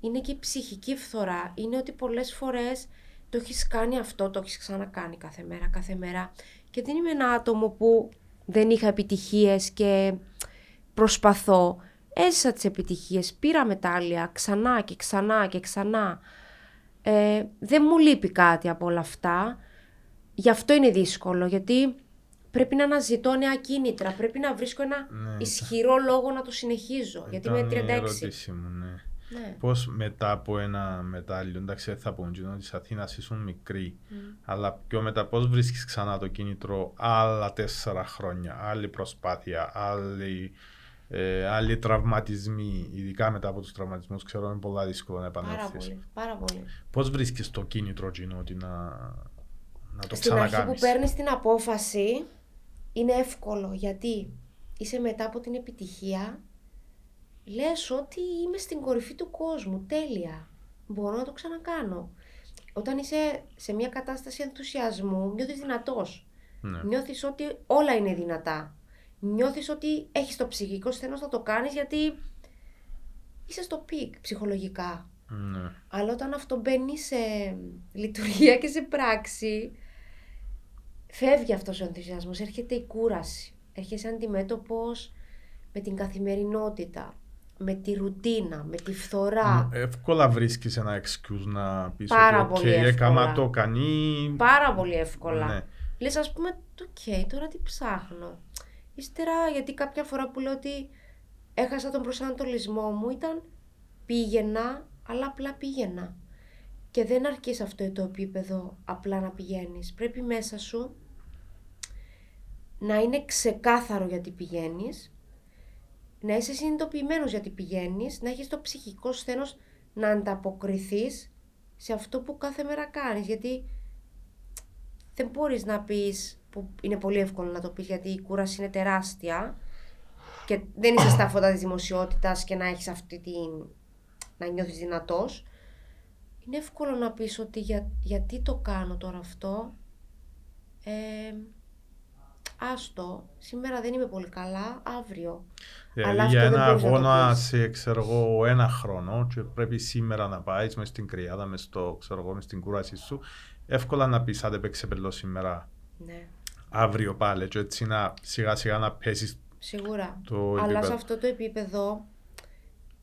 [SPEAKER 1] είναι και η ψυχική φθορά. Είναι ότι πολλές φορές το έχεις κάνει αυτό, το έχεις ξανακάνει κάθε μέρα, κάθε μέρα. Και δεν είμαι ένα άτομο που δεν είχα επιτυχίες και προσπαθώ. Έζησα τις επιτυχίες, πήρα μετάλλια ξανά και ξανά και ξανά. Ε, δεν μου λείπει κάτι από όλα αυτά. Γι' αυτό είναι δύσκολο, γιατί πρέπει να αναζητώ νέα κίνητρα, πρέπει να βρίσκω ένα ναι, ισχυρό λόγο να το συνεχίζω, γιατί είμαι 36.
[SPEAKER 3] Είναι ερώτηση μου, ναι. Ναι. Πώς μετά από ένα μετάλλιο, εντάξει, δεν θα πω ότι τη Αθήνα ήσουν μικρή, mm. αλλά πιο μετά, πώς βρίσκεις ξανά το κίνητρο άλλα τέσσερα χρόνια, άλλη προσπάθεια, άλλη ε, άλλοι τραυματισμοί, ειδικά μετά από τους τραυματισμούς, ξέρω είναι πολλά δύσκολο να επανέλθεις.
[SPEAKER 1] Πάρα πολύ. Πάρα πολύ.
[SPEAKER 3] Πώς βρίσκεις το κίνητρο, Τζίνο, ότι να, να το
[SPEAKER 1] Στην αρχή που παίρνεις την απόφαση, είναι εύκολο γιατί είσαι μετά από την επιτυχία, λες ότι είμαι στην κορυφή του κόσμου, τέλεια, μπορώ να το ξανακάνω. Όταν είσαι σε μια κατάσταση ενθουσιασμού, νιώθεις δυνατός. Ναι. Νιώθεις ότι όλα είναι δυνατά νιώθεις ότι έχεις το ψυχικό σθένος να το κάνεις γιατί είσαι στο peak ψυχολογικά.
[SPEAKER 3] Ναι.
[SPEAKER 1] Αλλά όταν αυτό μπαίνει σε λειτουργία και σε πράξη, φεύγει αυτός ο ενθουσιασμός, έρχεται η κούραση. Έρχεσαι αντιμέτωπος με την καθημερινότητα, με τη ρουτίνα, με τη φθορά.
[SPEAKER 3] Εύκολα βρίσκεις ένα excuse να πεις
[SPEAKER 1] ότι okay,
[SPEAKER 3] έκανα το κανεί.
[SPEAKER 1] Πάρα πολύ εύκολα. Ναι. Λες ας πούμε, οκ, τώρα τι ψάχνω. Ύστερα, γιατί κάποια φορά που λέω ότι έχασα τον προσανατολισμό μου, ήταν πήγαινα, αλλά απλά πήγαινα. Και δεν αρκεί σ' αυτό το επίπεδο απλά να πηγαίνεις. Πρέπει μέσα σου να είναι ξεκάθαρο γιατί πηγαίνεις, να είσαι συνειδητοποιημένος γιατί πηγαίνεις, να έχεις το ψυχικό σθένος να ανταποκριθείς σε αυτό που κάθε μέρα κάνεις. Γιατί δεν μπορείς να πεις που είναι πολύ εύκολο να το πεις γιατί η κούραση είναι τεράστια και δεν είσαι στα φώτα της δημοσιότητας και να έχεις αυτή την... να νιώθεις δυνατός. Είναι εύκολο να πεις ότι για, γιατί το κάνω τώρα αυτό. Ε, άστο, σήμερα δεν είμαι πολύ καλά, αύριο.
[SPEAKER 3] Δηλαδή για ένα αγώνα σε ξέρω εγώ, ένα χρόνο και πρέπει σήμερα να πάεις μες στην κρυάδα, μες στο, ξέρω εγώ, στην κούραση σου, εύκολα να πεις αν δεν παίξει σήμερα.
[SPEAKER 1] Ναι
[SPEAKER 3] αύριο πάλι και έτσι να σιγά σιγά να πέσεις
[SPEAKER 1] Σίγουρα.
[SPEAKER 3] το
[SPEAKER 1] Αλλά σε αυτό το επίπεδο,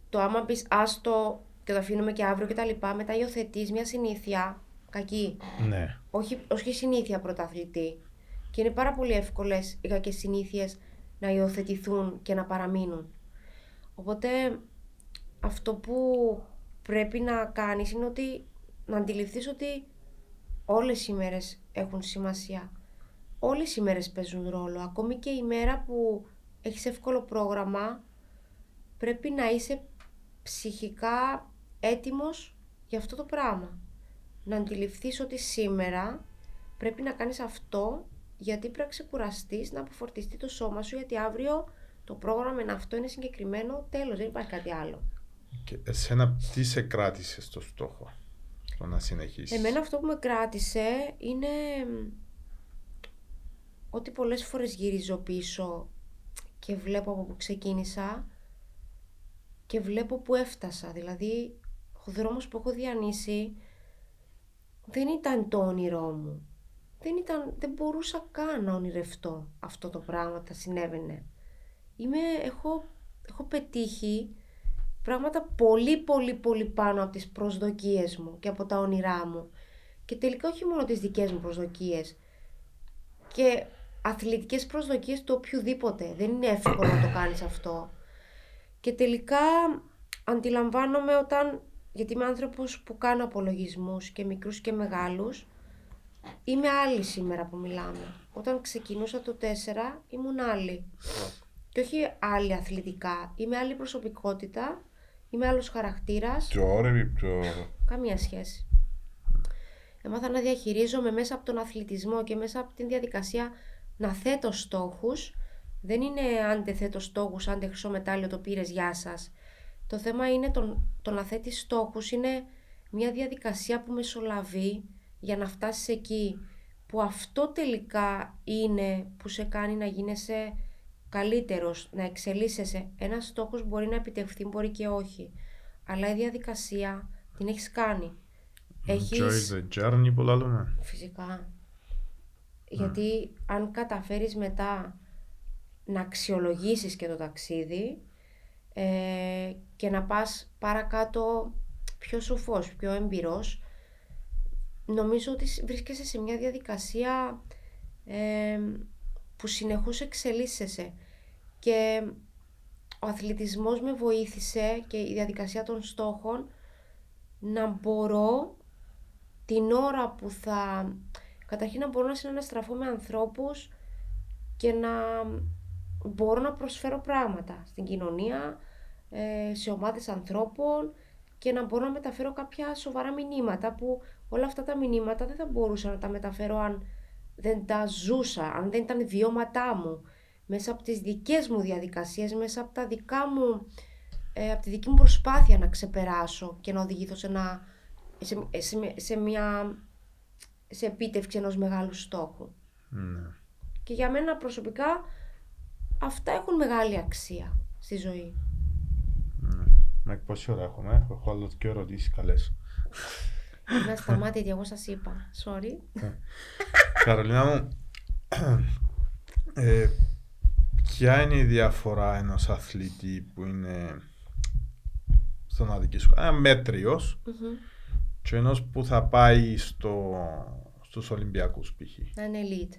[SPEAKER 1] το άμα πεις άστο και το αφήνουμε και αύριο και τα λοιπά, μετά υιοθετείς μια συνήθεια κακή.
[SPEAKER 3] Ναι.
[SPEAKER 1] Όχι, όχι συνήθεια πρωταθλητή. Και είναι πάρα πολύ εύκολες οι κακές συνήθειες να υιοθετηθούν και να παραμείνουν. Οπότε αυτό που πρέπει να κάνεις είναι ότι να αντιληφθείς ότι όλες οι μέρες έχουν σημασία όλες οι μέρες παίζουν ρόλο. Ακόμη και η μέρα που έχεις εύκολο πρόγραμμα, πρέπει να είσαι ψυχικά έτοιμος για αυτό το πράγμα. Να αντιληφθείς ότι σήμερα πρέπει να κάνεις αυτό γιατί πρέπει να ξεκουραστείς, να αποφορτιστεί το σώμα σου γιατί αύριο Το πρόγραμμα είναι αυτό, είναι συγκεκριμένο, τέλος, δεν υπάρχει κάτι άλλο.
[SPEAKER 3] Και εσένα τι σε κράτησε στο στόχο, στο να συνεχίσεις;
[SPEAKER 1] Εμένα αυτό που με κράτησε είναι ότι πολλές φορές γυρίζω πίσω και βλέπω από που ξεκίνησα και βλέπω που έφτασα. Δηλαδή, ο δρόμος που έχω διανύσει δεν ήταν το όνειρό μου. Δεν, ήταν, δεν μπορούσα καν να ονειρευτώ αυτό το πράγμα θα συνέβαινε. Είμαι, έχω, έχω πετύχει πράγματα πολύ πολύ πολύ πάνω από τις προσδοκίες μου και από τα όνειρά μου. Και τελικά όχι μόνο τις δικές μου προσδοκίες. Και αθλητικές προσδοκίες του οποιοδήποτε. Δεν είναι εύκολο να το κάνεις αυτό. Και τελικά αντιλαμβάνομαι όταν, γιατί είμαι άνθρωπος που κάνω απολογισμούς και μικρούς και μεγάλους, είμαι άλλη σήμερα που μιλάμε. Όταν ξεκινούσα το 4 ήμουν άλλη. Και όχι άλλη αθλητικά. Είμαι άλλη προσωπικότητα, είμαι άλλος χαρακτήρας.
[SPEAKER 2] Πιο όρεμη, πιο...
[SPEAKER 1] Καμία σχέση. Έμαθα να διαχειρίζομαι μέσα από τον αθλητισμό και μέσα από την διαδικασία να θέτω στόχους. Δεν είναι αν δεν θέτω στόχους, αν δεν χρυσό μετάλλιο το πήρες, γεια σας. Το θέμα είναι το, το να θέτεις στόχους, είναι μια διαδικασία που μεσολαβεί για να φτάσεις εκεί. Που αυτό τελικά είναι που σε κάνει να γίνεσαι καλύτερος, να εξελίσσεσαι. Ένας στόχος μπορεί να επιτευχθεί, μπορεί και όχι. Αλλά η διαδικασία την έχεις κάνει.
[SPEAKER 3] Έχεις... Enjoy the journey που λέμε.
[SPEAKER 1] Φυσικά. Γιατί αν καταφέρεις μετά να αξιολογήσεις και το ταξίδι ε, και να πας παρακάτω πιο σοφός, πιο εμπειρός, νομίζω ότι βρίσκεσαι σε μια διαδικασία ε, που συνεχώς εξελίσσεσαι. Και ο αθλητισμός με βοήθησε και η διαδικασία των στόχων να μπορώ την ώρα που θα Καταρχήν να μπορώ να συναναστραφώ με ανθρώπους και να μπορώ να προσφέρω πράγματα στην κοινωνία, ε, σε ομάδες ανθρώπων και να μπορώ να μεταφέρω κάποια σοβαρά μηνύματα που όλα αυτά τα μηνύματα δεν θα μπορούσα να τα μεταφέρω αν δεν τα ζούσα, αν δεν ήταν βιώματά μου, μέσα από τις δικές μου διαδικασίες, μέσα από, τα δικά μου, ε, από τη δική μου προσπάθεια να ξεπεράσω και να οδηγηθώ σε, σε, σε, σε μια σε επίτευξη ενός μεγάλου στόχου.
[SPEAKER 3] Ναι.
[SPEAKER 1] Και για μένα προσωπικά αυτά έχουν μεγάλη αξία στη ζωή.
[SPEAKER 3] Ναι. Μα πόσης ώρα έχουμε, έχω άλλο και ερωτήσεις καλές.
[SPEAKER 1] Να σταμάτητε, εγώ σας είπα. Sorry.
[SPEAKER 3] Ναι. Καρολίνα μου, ε, ποια είναι η διαφορά ενός αθλητή που είναι στον αδική σου, ένα μέτριος, και ενός που θα πάει στο, στους Ολυμπιακούς π.χ.
[SPEAKER 1] Να είναι elite.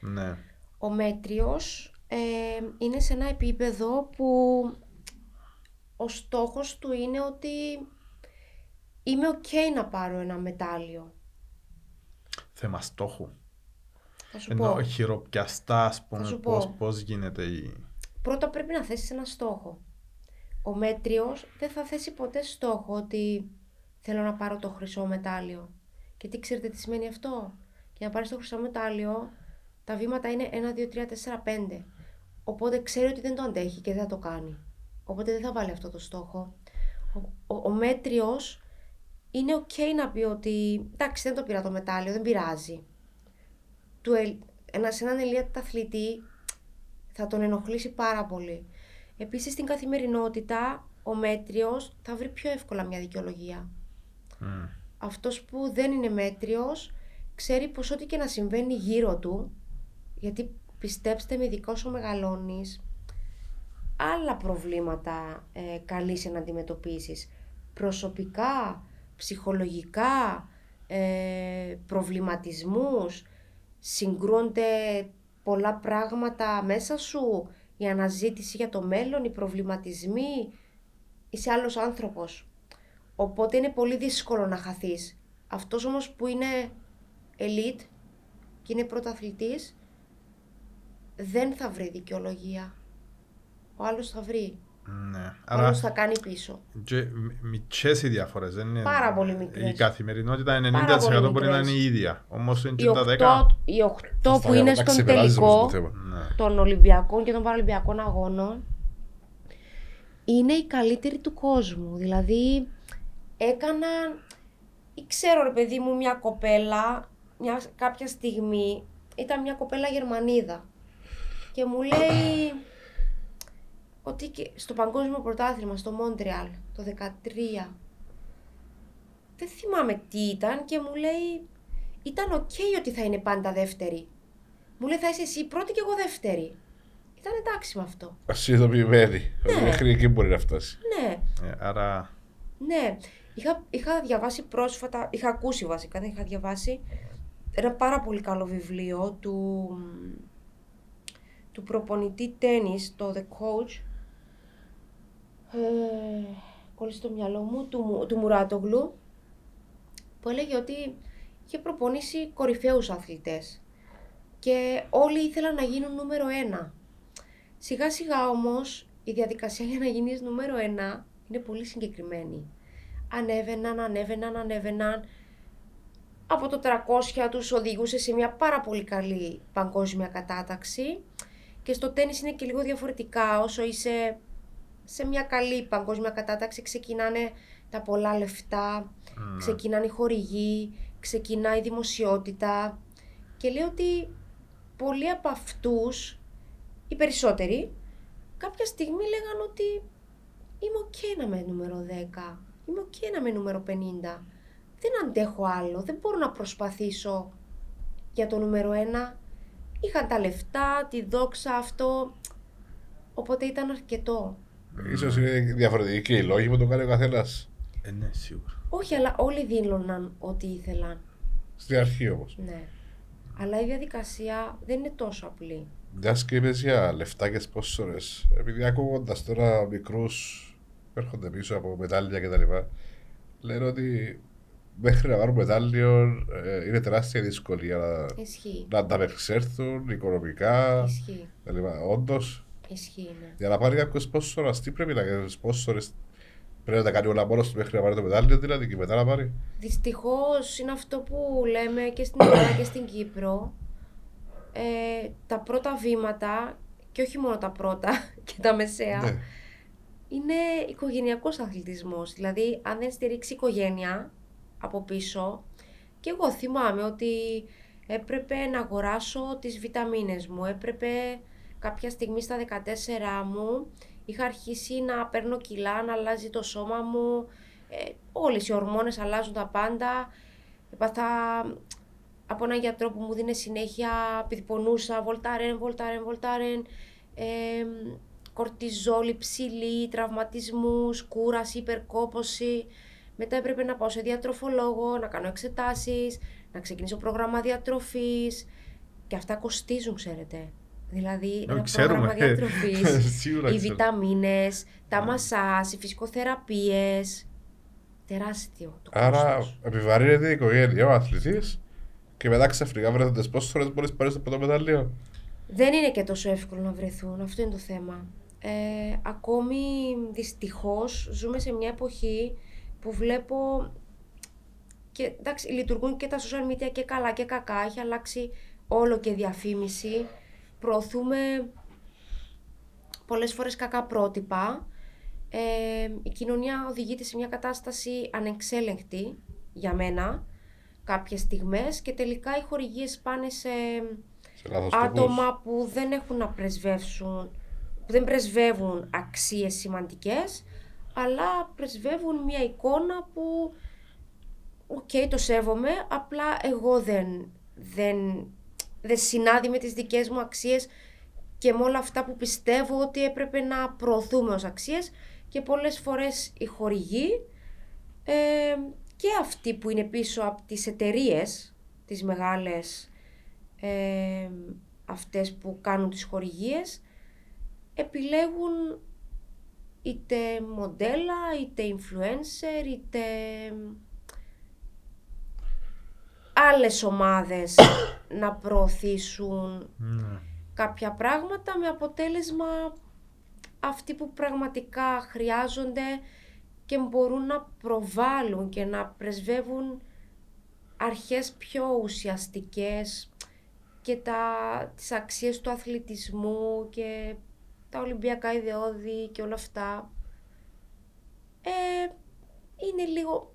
[SPEAKER 3] Ναι.
[SPEAKER 1] Ο μέτριος ε, είναι σε ένα επίπεδο που ο στόχος του είναι ότι είμαι ok να πάρω ένα μετάλλιο.
[SPEAKER 3] Θέμα στόχου.
[SPEAKER 1] Θα σου
[SPEAKER 3] Ενώ
[SPEAKER 1] πω.
[SPEAKER 3] χειροπιαστά, ας πούμε,
[SPEAKER 1] σου
[SPEAKER 3] πώς,
[SPEAKER 1] πω.
[SPEAKER 3] πώς γίνεται η...
[SPEAKER 1] Πρώτα πρέπει να θέσεις ένα στόχο. Ο μέτριος δεν θα θέσει ποτέ στόχο ότι θέλω να πάρω το χρυσό μετάλλιο. Και τι ξέρετε τι σημαίνει αυτό; Για να πάρεις το χρυσό μετάλλιο, τα βήματα είναι 1, 2, 3, 4, 5. Οπότε ξέρει ότι δεν το αντέχει και δεν θα το κάνει. Οπότε δεν θα βάλει αυτό το στόχο. Ο, ο, ο μέτριος είναι ok να πει ότι εντάξει δεν το πήρα το μετάλλιο, δεν πειράζει. Του, ελ- ένα, σε έναν ελίατα αθλητή θα τον ενοχλήσει πάρα πολύ. Επίσης στην καθημερινότητα ο μέτριος θα βρει πιο εύκολα μια δικαιολογία.
[SPEAKER 3] Μμ.
[SPEAKER 1] Αυτός που δεν είναι μέτριος ξέρει πως ό,τι και να συμβαίνει γύρω του, γιατί πιστέψτε με ειδικά όσο μεγαλώνεις, άλλα προβλήματα ε, καλείσαι να αντιμετωπίσεις. Προσωπικά, ψυχολογικά, ε, προβληματισμούς, συγκρούονται πολλά πράγματα μέσα σου, η αναζήτηση για το μέλλον, οι προβληματισμοί, είσαι άλλος άνθρωπος. Οπότε είναι πολύ δύσκολο να χαθείς. Αυτός όμως που είναι elite και είναι πρωταθλητής, δεν θα βρει δικαιολογία. Ο άλλος θα βρει.
[SPEAKER 3] Ναι.
[SPEAKER 1] Άρα...
[SPEAKER 3] Άρα
[SPEAKER 1] θα κάνει πίσω.
[SPEAKER 3] και μ- μικρές οι διαφορές. Δεν είναι...
[SPEAKER 1] Πάρα πολύ μικρές.
[SPEAKER 3] Η καθημερινότητα 90%
[SPEAKER 1] Πάρα πολύ
[SPEAKER 3] μπορεί να είναι
[SPEAKER 1] μικρές.
[SPEAKER 3] η ίδια. Όμως είναι
[SPEAKER 1] Οι
[SPEAKER 3] και τα
[SPEAKER 1] 8,
[SPEAKER 3] 10.
[SPEAKER 1] οι οκτώ
[SPEAKER 2] Στα
[SPEAKER 1] που είναι
[SPEAKER 2] τα
[SPEAKER 1] στον
[SPEAKER 2] ξεπεράζεις όμως το
[SPEAKER 1] τελικό
[SPEAKER 2] θέμα.
[SPEAKER 3] Ναι.
[SPEAKER 1] των Ολυμπιακών και των Παραλυμπιακών Αγώνων είναι οι καλύτεροι του κόσμου. Δηλαδή έκαναν, ή ξέρω ρε παιδί μου, μια κοπέλα, μια, κάποια στιγμή, ήταν μια κοπέλα Γερμανίδα και μου λέει ότι και στο παγκόσμιο πρωτάθλημα στο Μόντρεαλ το 13 δεν θυμάμαι τι ήταν και μου λέει ήταν οκ ότι θα είναι πάντα δεύτερη. Μου λέει θα είσαι εσύ πρώτη και εγώ δεύτερη. Ήταν εντάξει με αυτό.
[SPEAKER 2] Συνειδητοποιημένη. ότι
[SPEAKER 1] Ναι.
[SPEAKER 2] Μέχρι εκεί μπορεί να φτάσει.
[SPEAKER 1] Ναι,
[SPEAKER 3] Ε, Άρα
[SPEAKER 1] ναι. Είχα, είχα διαβάσει πρόσφατα, είχα ακούσει βασικά, δεν είχα διαβάσει ένα πάρα πολύ καλό βιβλίο του, του προπονητή τένις, το The Coach. Ε, κόλλησε το μυαλό μου, του, Μου- του Μουράτογλου, που έλεγε ότι είχε προπονήσει κορυφαίους αθλητές και όλοι ήθελαν να γίνουν νούμερο ένα. Σιγά σιγά όμως η διαδικασία για να γίνεις νούμερο ένα είναι πολύ συγκεκριμένη. Ανέβαιναν, ανέβαιναν, ανέβαιναν. Από το 300 τους οδηγούσε σε μια πάρα πολύ καλή παγκόσμια κατάταξη και στο τένις είναι και λίγο διαφορετικά. Όσο είσαι σε μια καλή παγκόσμια κατάταξη ξεκινάνε τα πολλά λεφτά,
[SPEAKER 3] Ναι.
[SPEAKER 1] ξεκινάνε οι χορηγοί, ξεκινάει η δημοσιότητα και λέω ότι πολλοί από αυτούς, οι περισσότεροι, κάποια στιγμή λέγαν ότι είμαι οκ να είμαι νούμερο 10, είμαι οκ να είμαι νούμερο 50, δεν αντέχω άλλο, δεν μπορώ να προσπαθήσω για το νούμερο 1. Είχαν τα λεφτά, τη δόξα, αυτό, οπότε ήταν αρκετό.
[SPEAKER 2] Ίσως είναι διαφορετικοί οι λόγοι που το κάνει ο καθένας.
[SPEAKER 3] ε, ναι, σίγουρα.
[SPEAKER 1] Όχι, αλλά όλοι δήλωναν ότι ήθελαν.
[SPEAKER 2] Στην αρχή όμως.
[SPEAKER 1] Ναι. Αλλά η διαδικασία δεν είναι τόσο απλή.
[SPEAKER 2] Μια και είπες για λεφτά και σπόσορε. Επειδή ακούγοντας τώρα μικρούς που έρχονται πίσω από μετάλλια κτλ. Λένε ότι μέχρι να πάρουν μετάλλιο ε, είναι τεράστια δυσκολία να,
[SPEAKER 1] Ισχύει.
[SPEAKER 2] να ανταπεξέλθουν οικονομικά
[SPEAKER 1] Ισχύει.
[SPEAKER 2] κτλ. Όντως,
[SPEAKER 1] Ισχύει, ναι.
[SPEAKER 2] για να πάρει κάποιος σπόσορα, τι πρέπει να κάνεις σπόσορε. Πρέπει να τα κάνει όλα μόνος του μέχρι να πάρει το μετάλλιο, δηλαδή και μετά να πάρει.
[SPEAKER 1] Δυστυχώς είναι αυτό που λέμε και στην Ελλάδα και στην Κύπρο. Ε, τα πρώτα βήματα, και όχι μόνο τα πρώτα και τα μεσαία,
[SPEAKER 2] Ναι.
[SPEAKER 1] είναι οικογενειακός αθλητισμός. Δηλαδή, αν δεν στηρίξει η οικογένεια από πίσω, και εγώ θυμάμαι ότι έπρεπε να αγοράσω τις βιταμίνες μου, έπρεπε κάποια στιγμή στα 14 μου, είχα αρχίσει να παίρνω κιλά, να αλλάζει το σώμα μου, ε, όλες οι ορμόνες αλλάζουν τα πάντα, έπαθα από έναν γιατρό που μου δίνει συνέχεια, επειδή πονούσα, βολτάρεν, βολτάρεν, βολτάρεν, ε, κορτιζόλη ψηλή, τραυματισμούς, κούραση, υπερκόπωση. Μετά έπρεπε να πάω σε διατροφολόγο, να κάνω εξετάσεις, να ξεκινήσω πρόγραμμα διατροφής. Και αυτά κοστίζουν, ξέρετε. Δηλαδή,
[SPEAKER 3] Ναι,
[SPEAKER 1] ένα
[SPEAKER 3] ξέρουμε.
[SPEAKER 1] πρόγραμμα διατροφής,
[SPEAKER 2] Σίγουρα
[SPEAKER 1] οι
[SPEAKER 2] ξέρω.
[SPEAKER 1] βιταμίνες, τα μασάζ, οι φυσικοθεραπείες. Τεράστιο το
[SPEAKER 2] Άρα
[SPEAKER 1] κόστος.
[SPEAKER 2] επιβαρύνεται η οικογένεια, ο αθλητής και μετά ξαφνικά βρέθονται σπόσορε μπορείς να πάρεις το πρώτο μετάλλιο.
[SPEAKER 1] Δεν είναι και τόσο εύκολο να βρεθούν, αυτό είναι το θέμα. Ε, ακόμη δυστυχώς ζούμε σε μια εποχή που βλέπω και εντάξει λειτουργούν και τα social media και καλά και κακά, έχει αλλάξει όλο και διαφήμιση, προωθούμε πολλές φορές κακά πρότυπα, ε, η κοινωνία οδηγείται σε μια κατάσταση ανεξέλεγκτη για μένα κάποιες στιγμές και τελικά οι χορηγίες πάνε σε
[SPEAKER 2] Σε λάθος
[SPEAKER 1] άτομα που δεν έχουν να πρεσβεύσουν, που δεν πρεσβεύουν αξίες σημαντικές, αλλά πρεσβεύουν μια εικόνα που, οκ, το σέβομαι, απλά εγώ δεν, δεν, δεν συνάδει με τις δικές μου αξίες και με όλα αυτά που πιστεύω ότι έπρεπε να προωθούμε ως αξίες και πολλές φορές οι χορηγοί ε, και αυτοί που είναι πίσω από τις εταιρείες, τις μεγάλες ε, αυτές που κάνουν τις χορηγίες επιλέγουν είτε μοντέλα, είτε influencer, είτε άλλες ομάδες να προωθήσουν
[SPEAKER 3] Ναι.
[SPEAKER 1] κάποια πράγματα με αποτέλεσμα αυτοί που πραγματικά χρειάζονται και μπορούν να προβάλλουν και να πρεσβεύουν αρχές πιο ουσιαστικές και τα, τις αξίες του αθλητισμού και τα Ολυμπιακά ιδεώδη και όλα αυτά. Ε, είναι λίγο...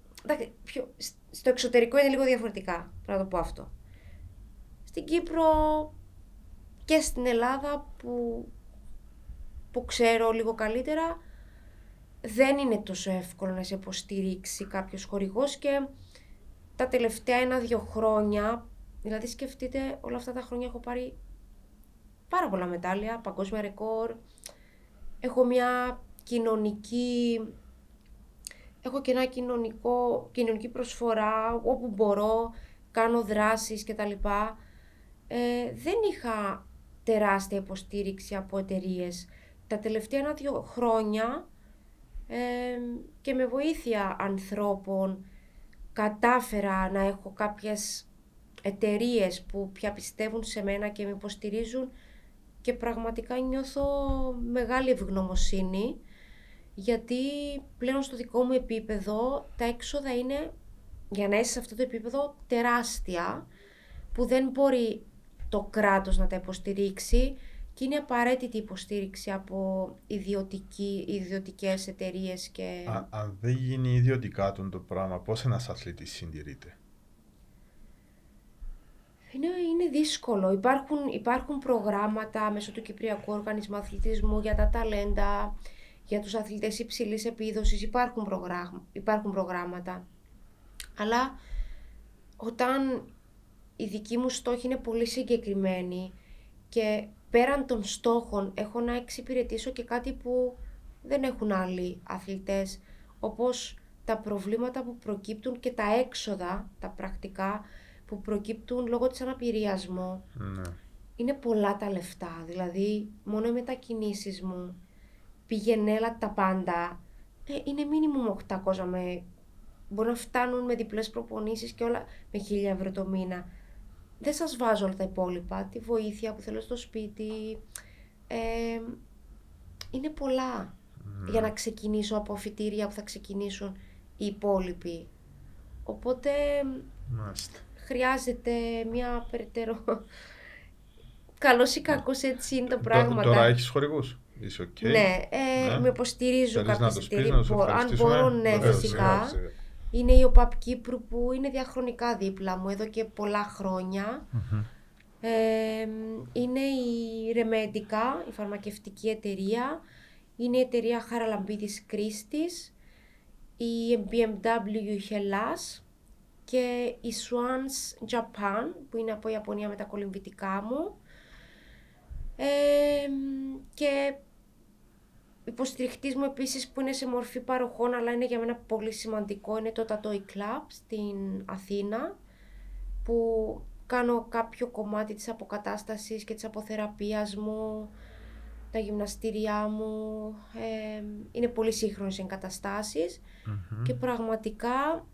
[SPEAKER 1] Πιο, στο εξωτερικό είναι λίγο διαφορετικά, να το πω αυτό. Στην Κύπρο και στην Ελλάδα που, που ξέρω λίγο καλύτερα, δεν είναι τόσο εύκολο να σε υποστηρίξει κάποιος χορηγός και τα τελευταία ένα-δύο χρόνια, δηλαδή σκεφτείτε όλα αυτά τα χρόνια έχω πάρει πάρα πολλά μετάλλια, παγκόσμια ρεκόρ, έχω μια κοινωνική, έχω και ένα κοινωνικό, κοινωνική προσφορά όπου μπορώ, κάνω δράσεις κτλ. Ε, δεν είχα τεράστια υποστήριξη από εταιρείες. Τα τελευταία ένα-δύο χρόνια και με βοήθεια ανθρώπων κατάφερα να έχω κάποιες εταιρείες που πια πιστεύουν σε μένα και με υποστηρίζουν και πραγματικά νιώθω μεγάλη ευγνωμοσύνη γιατί πλέον στο δικό μου επίπεδο τα έξοδα είναι για να είσαι σε αυτό το επίπεδο τεράστια που δεν μπορεί το κράτος να τα υποστηρίξει και είναι απαραίτητη υποστήριξη από ιδιωτική, ιδιωτικές εταιρείες και...
[SPEAKER 3] Α, αν δεν γίνει ιδιωτικά τον το πράγμα, πώς ένας αθλητής συντηρείται;
[SPEAKER 1] Είναι, είναι δύσκολο. Υπάρχουν, υπάρχουν προγράμματα μέσω του Κυπριακού Οργανισμού Αθλητισμού για τα ταλέντα, για τους αθλητές υψηλής επίδοσης. Υπάρχουν, υπάρχουν προγράμματα. Αλλά όταν η δική μου στόχη είναι πολύ συγκεκριμένη και πέραν των στόχων έχω να εξυπηρετήσω και κάτι που δεν έχουν άλλοι αθλητές, όπως τα προβλήματα που προκύπτουν και τα έξοδα, τα πρακτικά, που προκύπτουν λόγω της αναπηρίας μου. Ναι. Είναι πολλά τα λεφτά, δηλαδή μόνο οι μετακινήσεις μου, πηγενέλα τα πάντα, ε, είναι μήνυμου 800 με... Μπορεί να φτάνουν με διπλές προπονήσεις και όλα με 1000 ευρώ το μήνα δεν σας βάζω όλα τα υπόλοιπα, τη βοήθεια που θέλω στο σπίτι. Ε, είναι πολλά ναι. για να ξεκινήσω από αφιτήρια που θα ξεκινήσουν οι υπόλοιποι. Οπότε χρειάζεται μια περαιτέρω... Καλός ή κακός έτσι είναι τα πράγματα.
[SPEAKER 3] Τώρα έχεις χορηγούς; Είσαι okay;
[SPEAKER 1] Ναι, ε, ναι, με υποστηρίζουν κάποιε εταιρείε. Αν μπορώ, ναι, φυσικά. Είναι η ΟΠΑΠ Κύπρου που είναι διαχρονικά δίπλα μου εδώ και πολλά είναι η Ρεμέντικα, η φαρμακευτική εταιρεία. Είναι η εταιρεία Χαραλαμπίδης Κρίστης, η BMW Hellas και η Swans Japan που είναι από Ιαπωνία με τα κολυμβητικά μου. και υποστηριχτής μου επίσης που είναι σε μορφή παροχών αλλά είναι για μένα πολύ σημαντικό είναι το Tatoy Club στην Αθήνα που κάνω κάποιο κομμάτι της αποκατάστασης και της αποθεραπείας μου, τα γυμναστήριά μου, είναι πολύ σύγχρονες και πραγματικά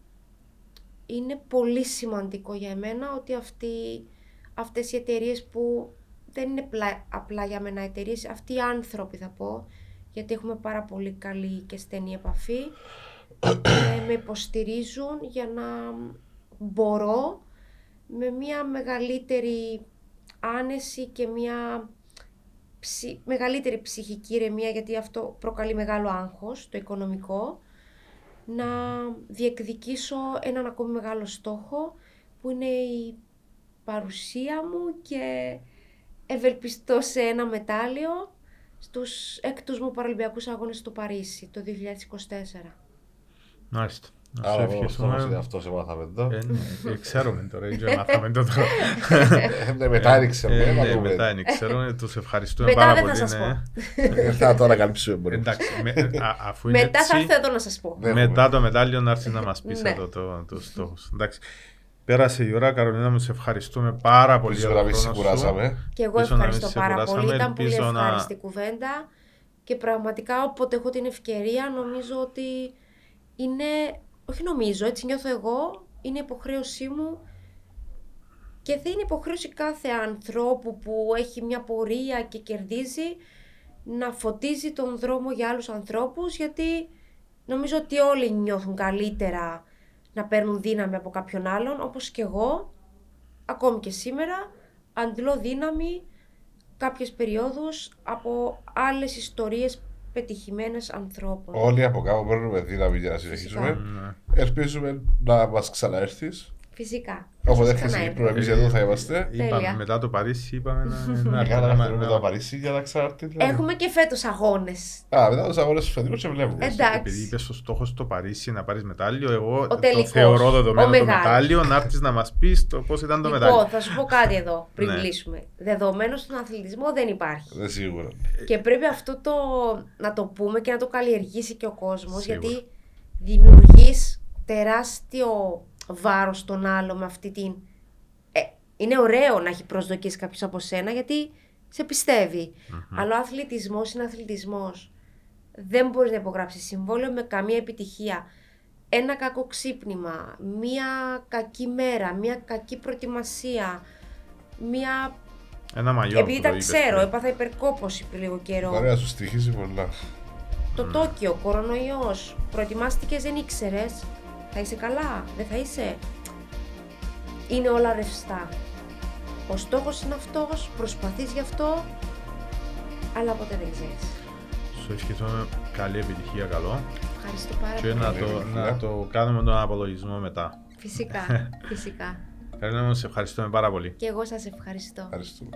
[SPEAKER 1] είναι πολύ σημαντικό για εμένα ότι αυτοί, αυτές οι εταιρείες που δεν είναι απλά για μένα εταιρείες, αυτοί οι άνθρωποι θα πω, γιατί έχουμε πάρα πολύ καλή και στενή επαφή. με υποστηρίζουν για να μπορώ με μια μεγαλύτερη άνεση και μια μεγαλύτερη ψυχική ηρεμία, γιατί αυτό προκαλεί μεγάλο άγχος, το οικονομικό, να διεκδικήσω έναν ακόμη μεγάλο στόχο, που είναι η παρουσία μου και ευελπιστώ σε ένα μετάλλιο στους έκτους μου Παραλυμπιακούς Αγώνες στο Παρίσι το 2024.
[SPEAKER 3] Μάλιστα.
[SPEAKER 2] Άρα ευχαριστούμε. αυτό σε μάθαμε εδώ.
[SPEAKER 3] Ε, ναι, ε, ξέρουμε τώρα, δεν μάθαμε το τώρα.
[SPEAKER 2] Ναι, μετά δεν ξέρουμε.
[SPEAKER 3] Ε, ναι, μετά δεν ξέρουμε, τους ευχαριστούμε πάρα πολύ.
[SPEAKER 1] Μετά δεν θα σας
[SPEAKER 2] πω. Θα το ανακαλύψουμε μπορεί.
[SPEAKER 1] Εντάξει, μετά θα έρθω εδώ να σας πω.
[SPEAKER 3] Μετά το μετάλλιο να έρθει να μας πεις εδώ τους στόχους. Εντάξει. Πέρασε η ώρα, Καρολίνα μου, σε ευχαριστούμε πάρα πολύ
[SPEAKER 2] για το χρόνο
[SPEAKER 1] Και εγώ ευχαριστώ πάρα πολύ, ήταν πολύ ευχάριστη να... κουβέντα. Και πραγματικά όποτε έχω την ευκαιρία νομίζω ότι είναι, όχι νομίζω, έτσι νιώθω εγώ, είναι υποχρέωσή μου. Και δεν είναι υποχρέωση κάθε ανθρώπου που έχει μια πορεία και κερδίζει να φωτίζει τον δρόμο για άλλους ανθρώπους γιατί νομίζω ότι όλοι νιώθουν καλύτερα να παίρνουν δύναμη από κάποιον άλλον όπως και εγώ ακόμη και σήμερα αντλώ δύναμη κάποιες περιόδους από άλλες ιστορίες πετυχημένες ανθρώπων.
[SPEAKER 2] Όλοι από κάπου παίρνουμε δύναμη για να συνεχίσουμε.
[SPEAKER 3] Ναι.
[SPEAKER 2] Ελπίζουμε να μας ξαναέρθεις.
[SPEAKER 1] Φυσικά.
[SPEAKER 2] Όποτε
[SPEAKER 1] Σας
[SPEAKER 2] έρθει η
[SPEAKER 1] ξαναέρθω.
[SPEAKER 2] Κύπρο, εμεί εδώ θα είμαστε.
[SPEAKER 1] Τέλεια.
[SPEAKER 3] Είπαμε μετά το Παρίσι, είπαμε να- να
[SPEAKER 2] Έκανα
[SPEAKER 3] έρθουμε,
[SPEAKER 2] να
[SPEAKER 3] να-
[SPEAKER 2] το Παρίσι για να ξανάρθει. δηλαδή.
[SPEAKER 1] Έχουμε και φέτος αγώνες.
[SPEAKER 2] Α, μετά τους αγώνες τους φετινούς και βλέπουμε.
[SPEAKER 1] Εντάξει.
[SPEAKER 3] Επειδή είπες ο στόχος στο Παρίσι να πάρεις μετάλλιο, εγώ το
[SPEAKER 1] τελικός,
[SPEAKER 3] θεωρώ
[SPEAKER 1] ο
[SPEAKER 3] δεδομένο το
[SPEAKER 1] μεγάλος.
[SPEAKER 3] μετάλλιο να έρθεις να μας πεις πώς ήταν το μετάλλιο.
[SPEAKER 1] Λοιπόν, θα σου πω κάτι εδώ πριν
[SPEAKER 3] Ναι.
[SPEAKER 1] κλείσουμε. Δεδομένο στον αθλητισμό δεν υπάρχει.
[SPEAKER 2] Δεν σίγουρα.
[SPEAKER 1] Και πρέπει αυτό το να το πούμε και να το καλλιεργήσει και ο κόσμος
[SPEAKER 3] Σίγουρα.
[SPEAKER 1] γιατί δημιουργείς τεράστιο βάρος στον άλλο με αυτή την... Ε, είναι ωραίο να έχει προσδοκίες κάποιος από σένα γιατί σε πιστευει Αλλά ο αθλητισμός είναι αθλητισμός. Δεν μπορείς να υπογράψεις συμβόλαιο με καμία επιτυχία. Ένα κακό ξύπνημα, μία κακή μέρα, μία κακή προετοιμασία, μία...
[SPEAKER 3] Ένα μαγιό.
[SPEAKER 1] Επειδή
[SPEAKER 3] που
[SPEAKER 1] τα
[SPEAKER 3] το είπες
[SPEAKER 1] ξέρω,
[SPEAKER 3] πριν.
[SPEAKER 1] έπαθα υπερκόπωση πριν λίγο καιρό.
[SPEAKER 2] Μπορεί να σου στοιχήσει πολλά.
[SPEAKER 1] Το Τόκιο, κορονοϊός, προετοιμάστηκες, δεν ήξερες. Θα είσαι καλά, δεν θα είσαι; Είναι όλα ρευστά. Ο στόχος είναι αυτός, προσπαθείς γι' αυτό, αλλά ποτέ δεν ξέρεις.
[SPEAKER 3] Σου ευχηθούμε καλή επιτυχία, καλό.
[SPEAKER 1] Ευχαριστώ πάρα
[SPEAKER 3] Και
[SPEAKER 1] πολύ.
[SPEAKER 3] να
[SPEAKER 2] Καλή
[SPEAKER 3] το,
[SPEAKER 2] επιτυχία.
[SPEAKER 3] να το κάνουμε τον απολογισμό μετά.
[SPEAKER 1] Φυσικά, φυσικά.
[SPEAKER 3] Καρίνα μου, σε ευχαριστούμε πάρα πολύ.
[SPEAKER 1] Και εγώ σας ευχαριστώ.
[SPEAKER 2] Ευχαριστούμε.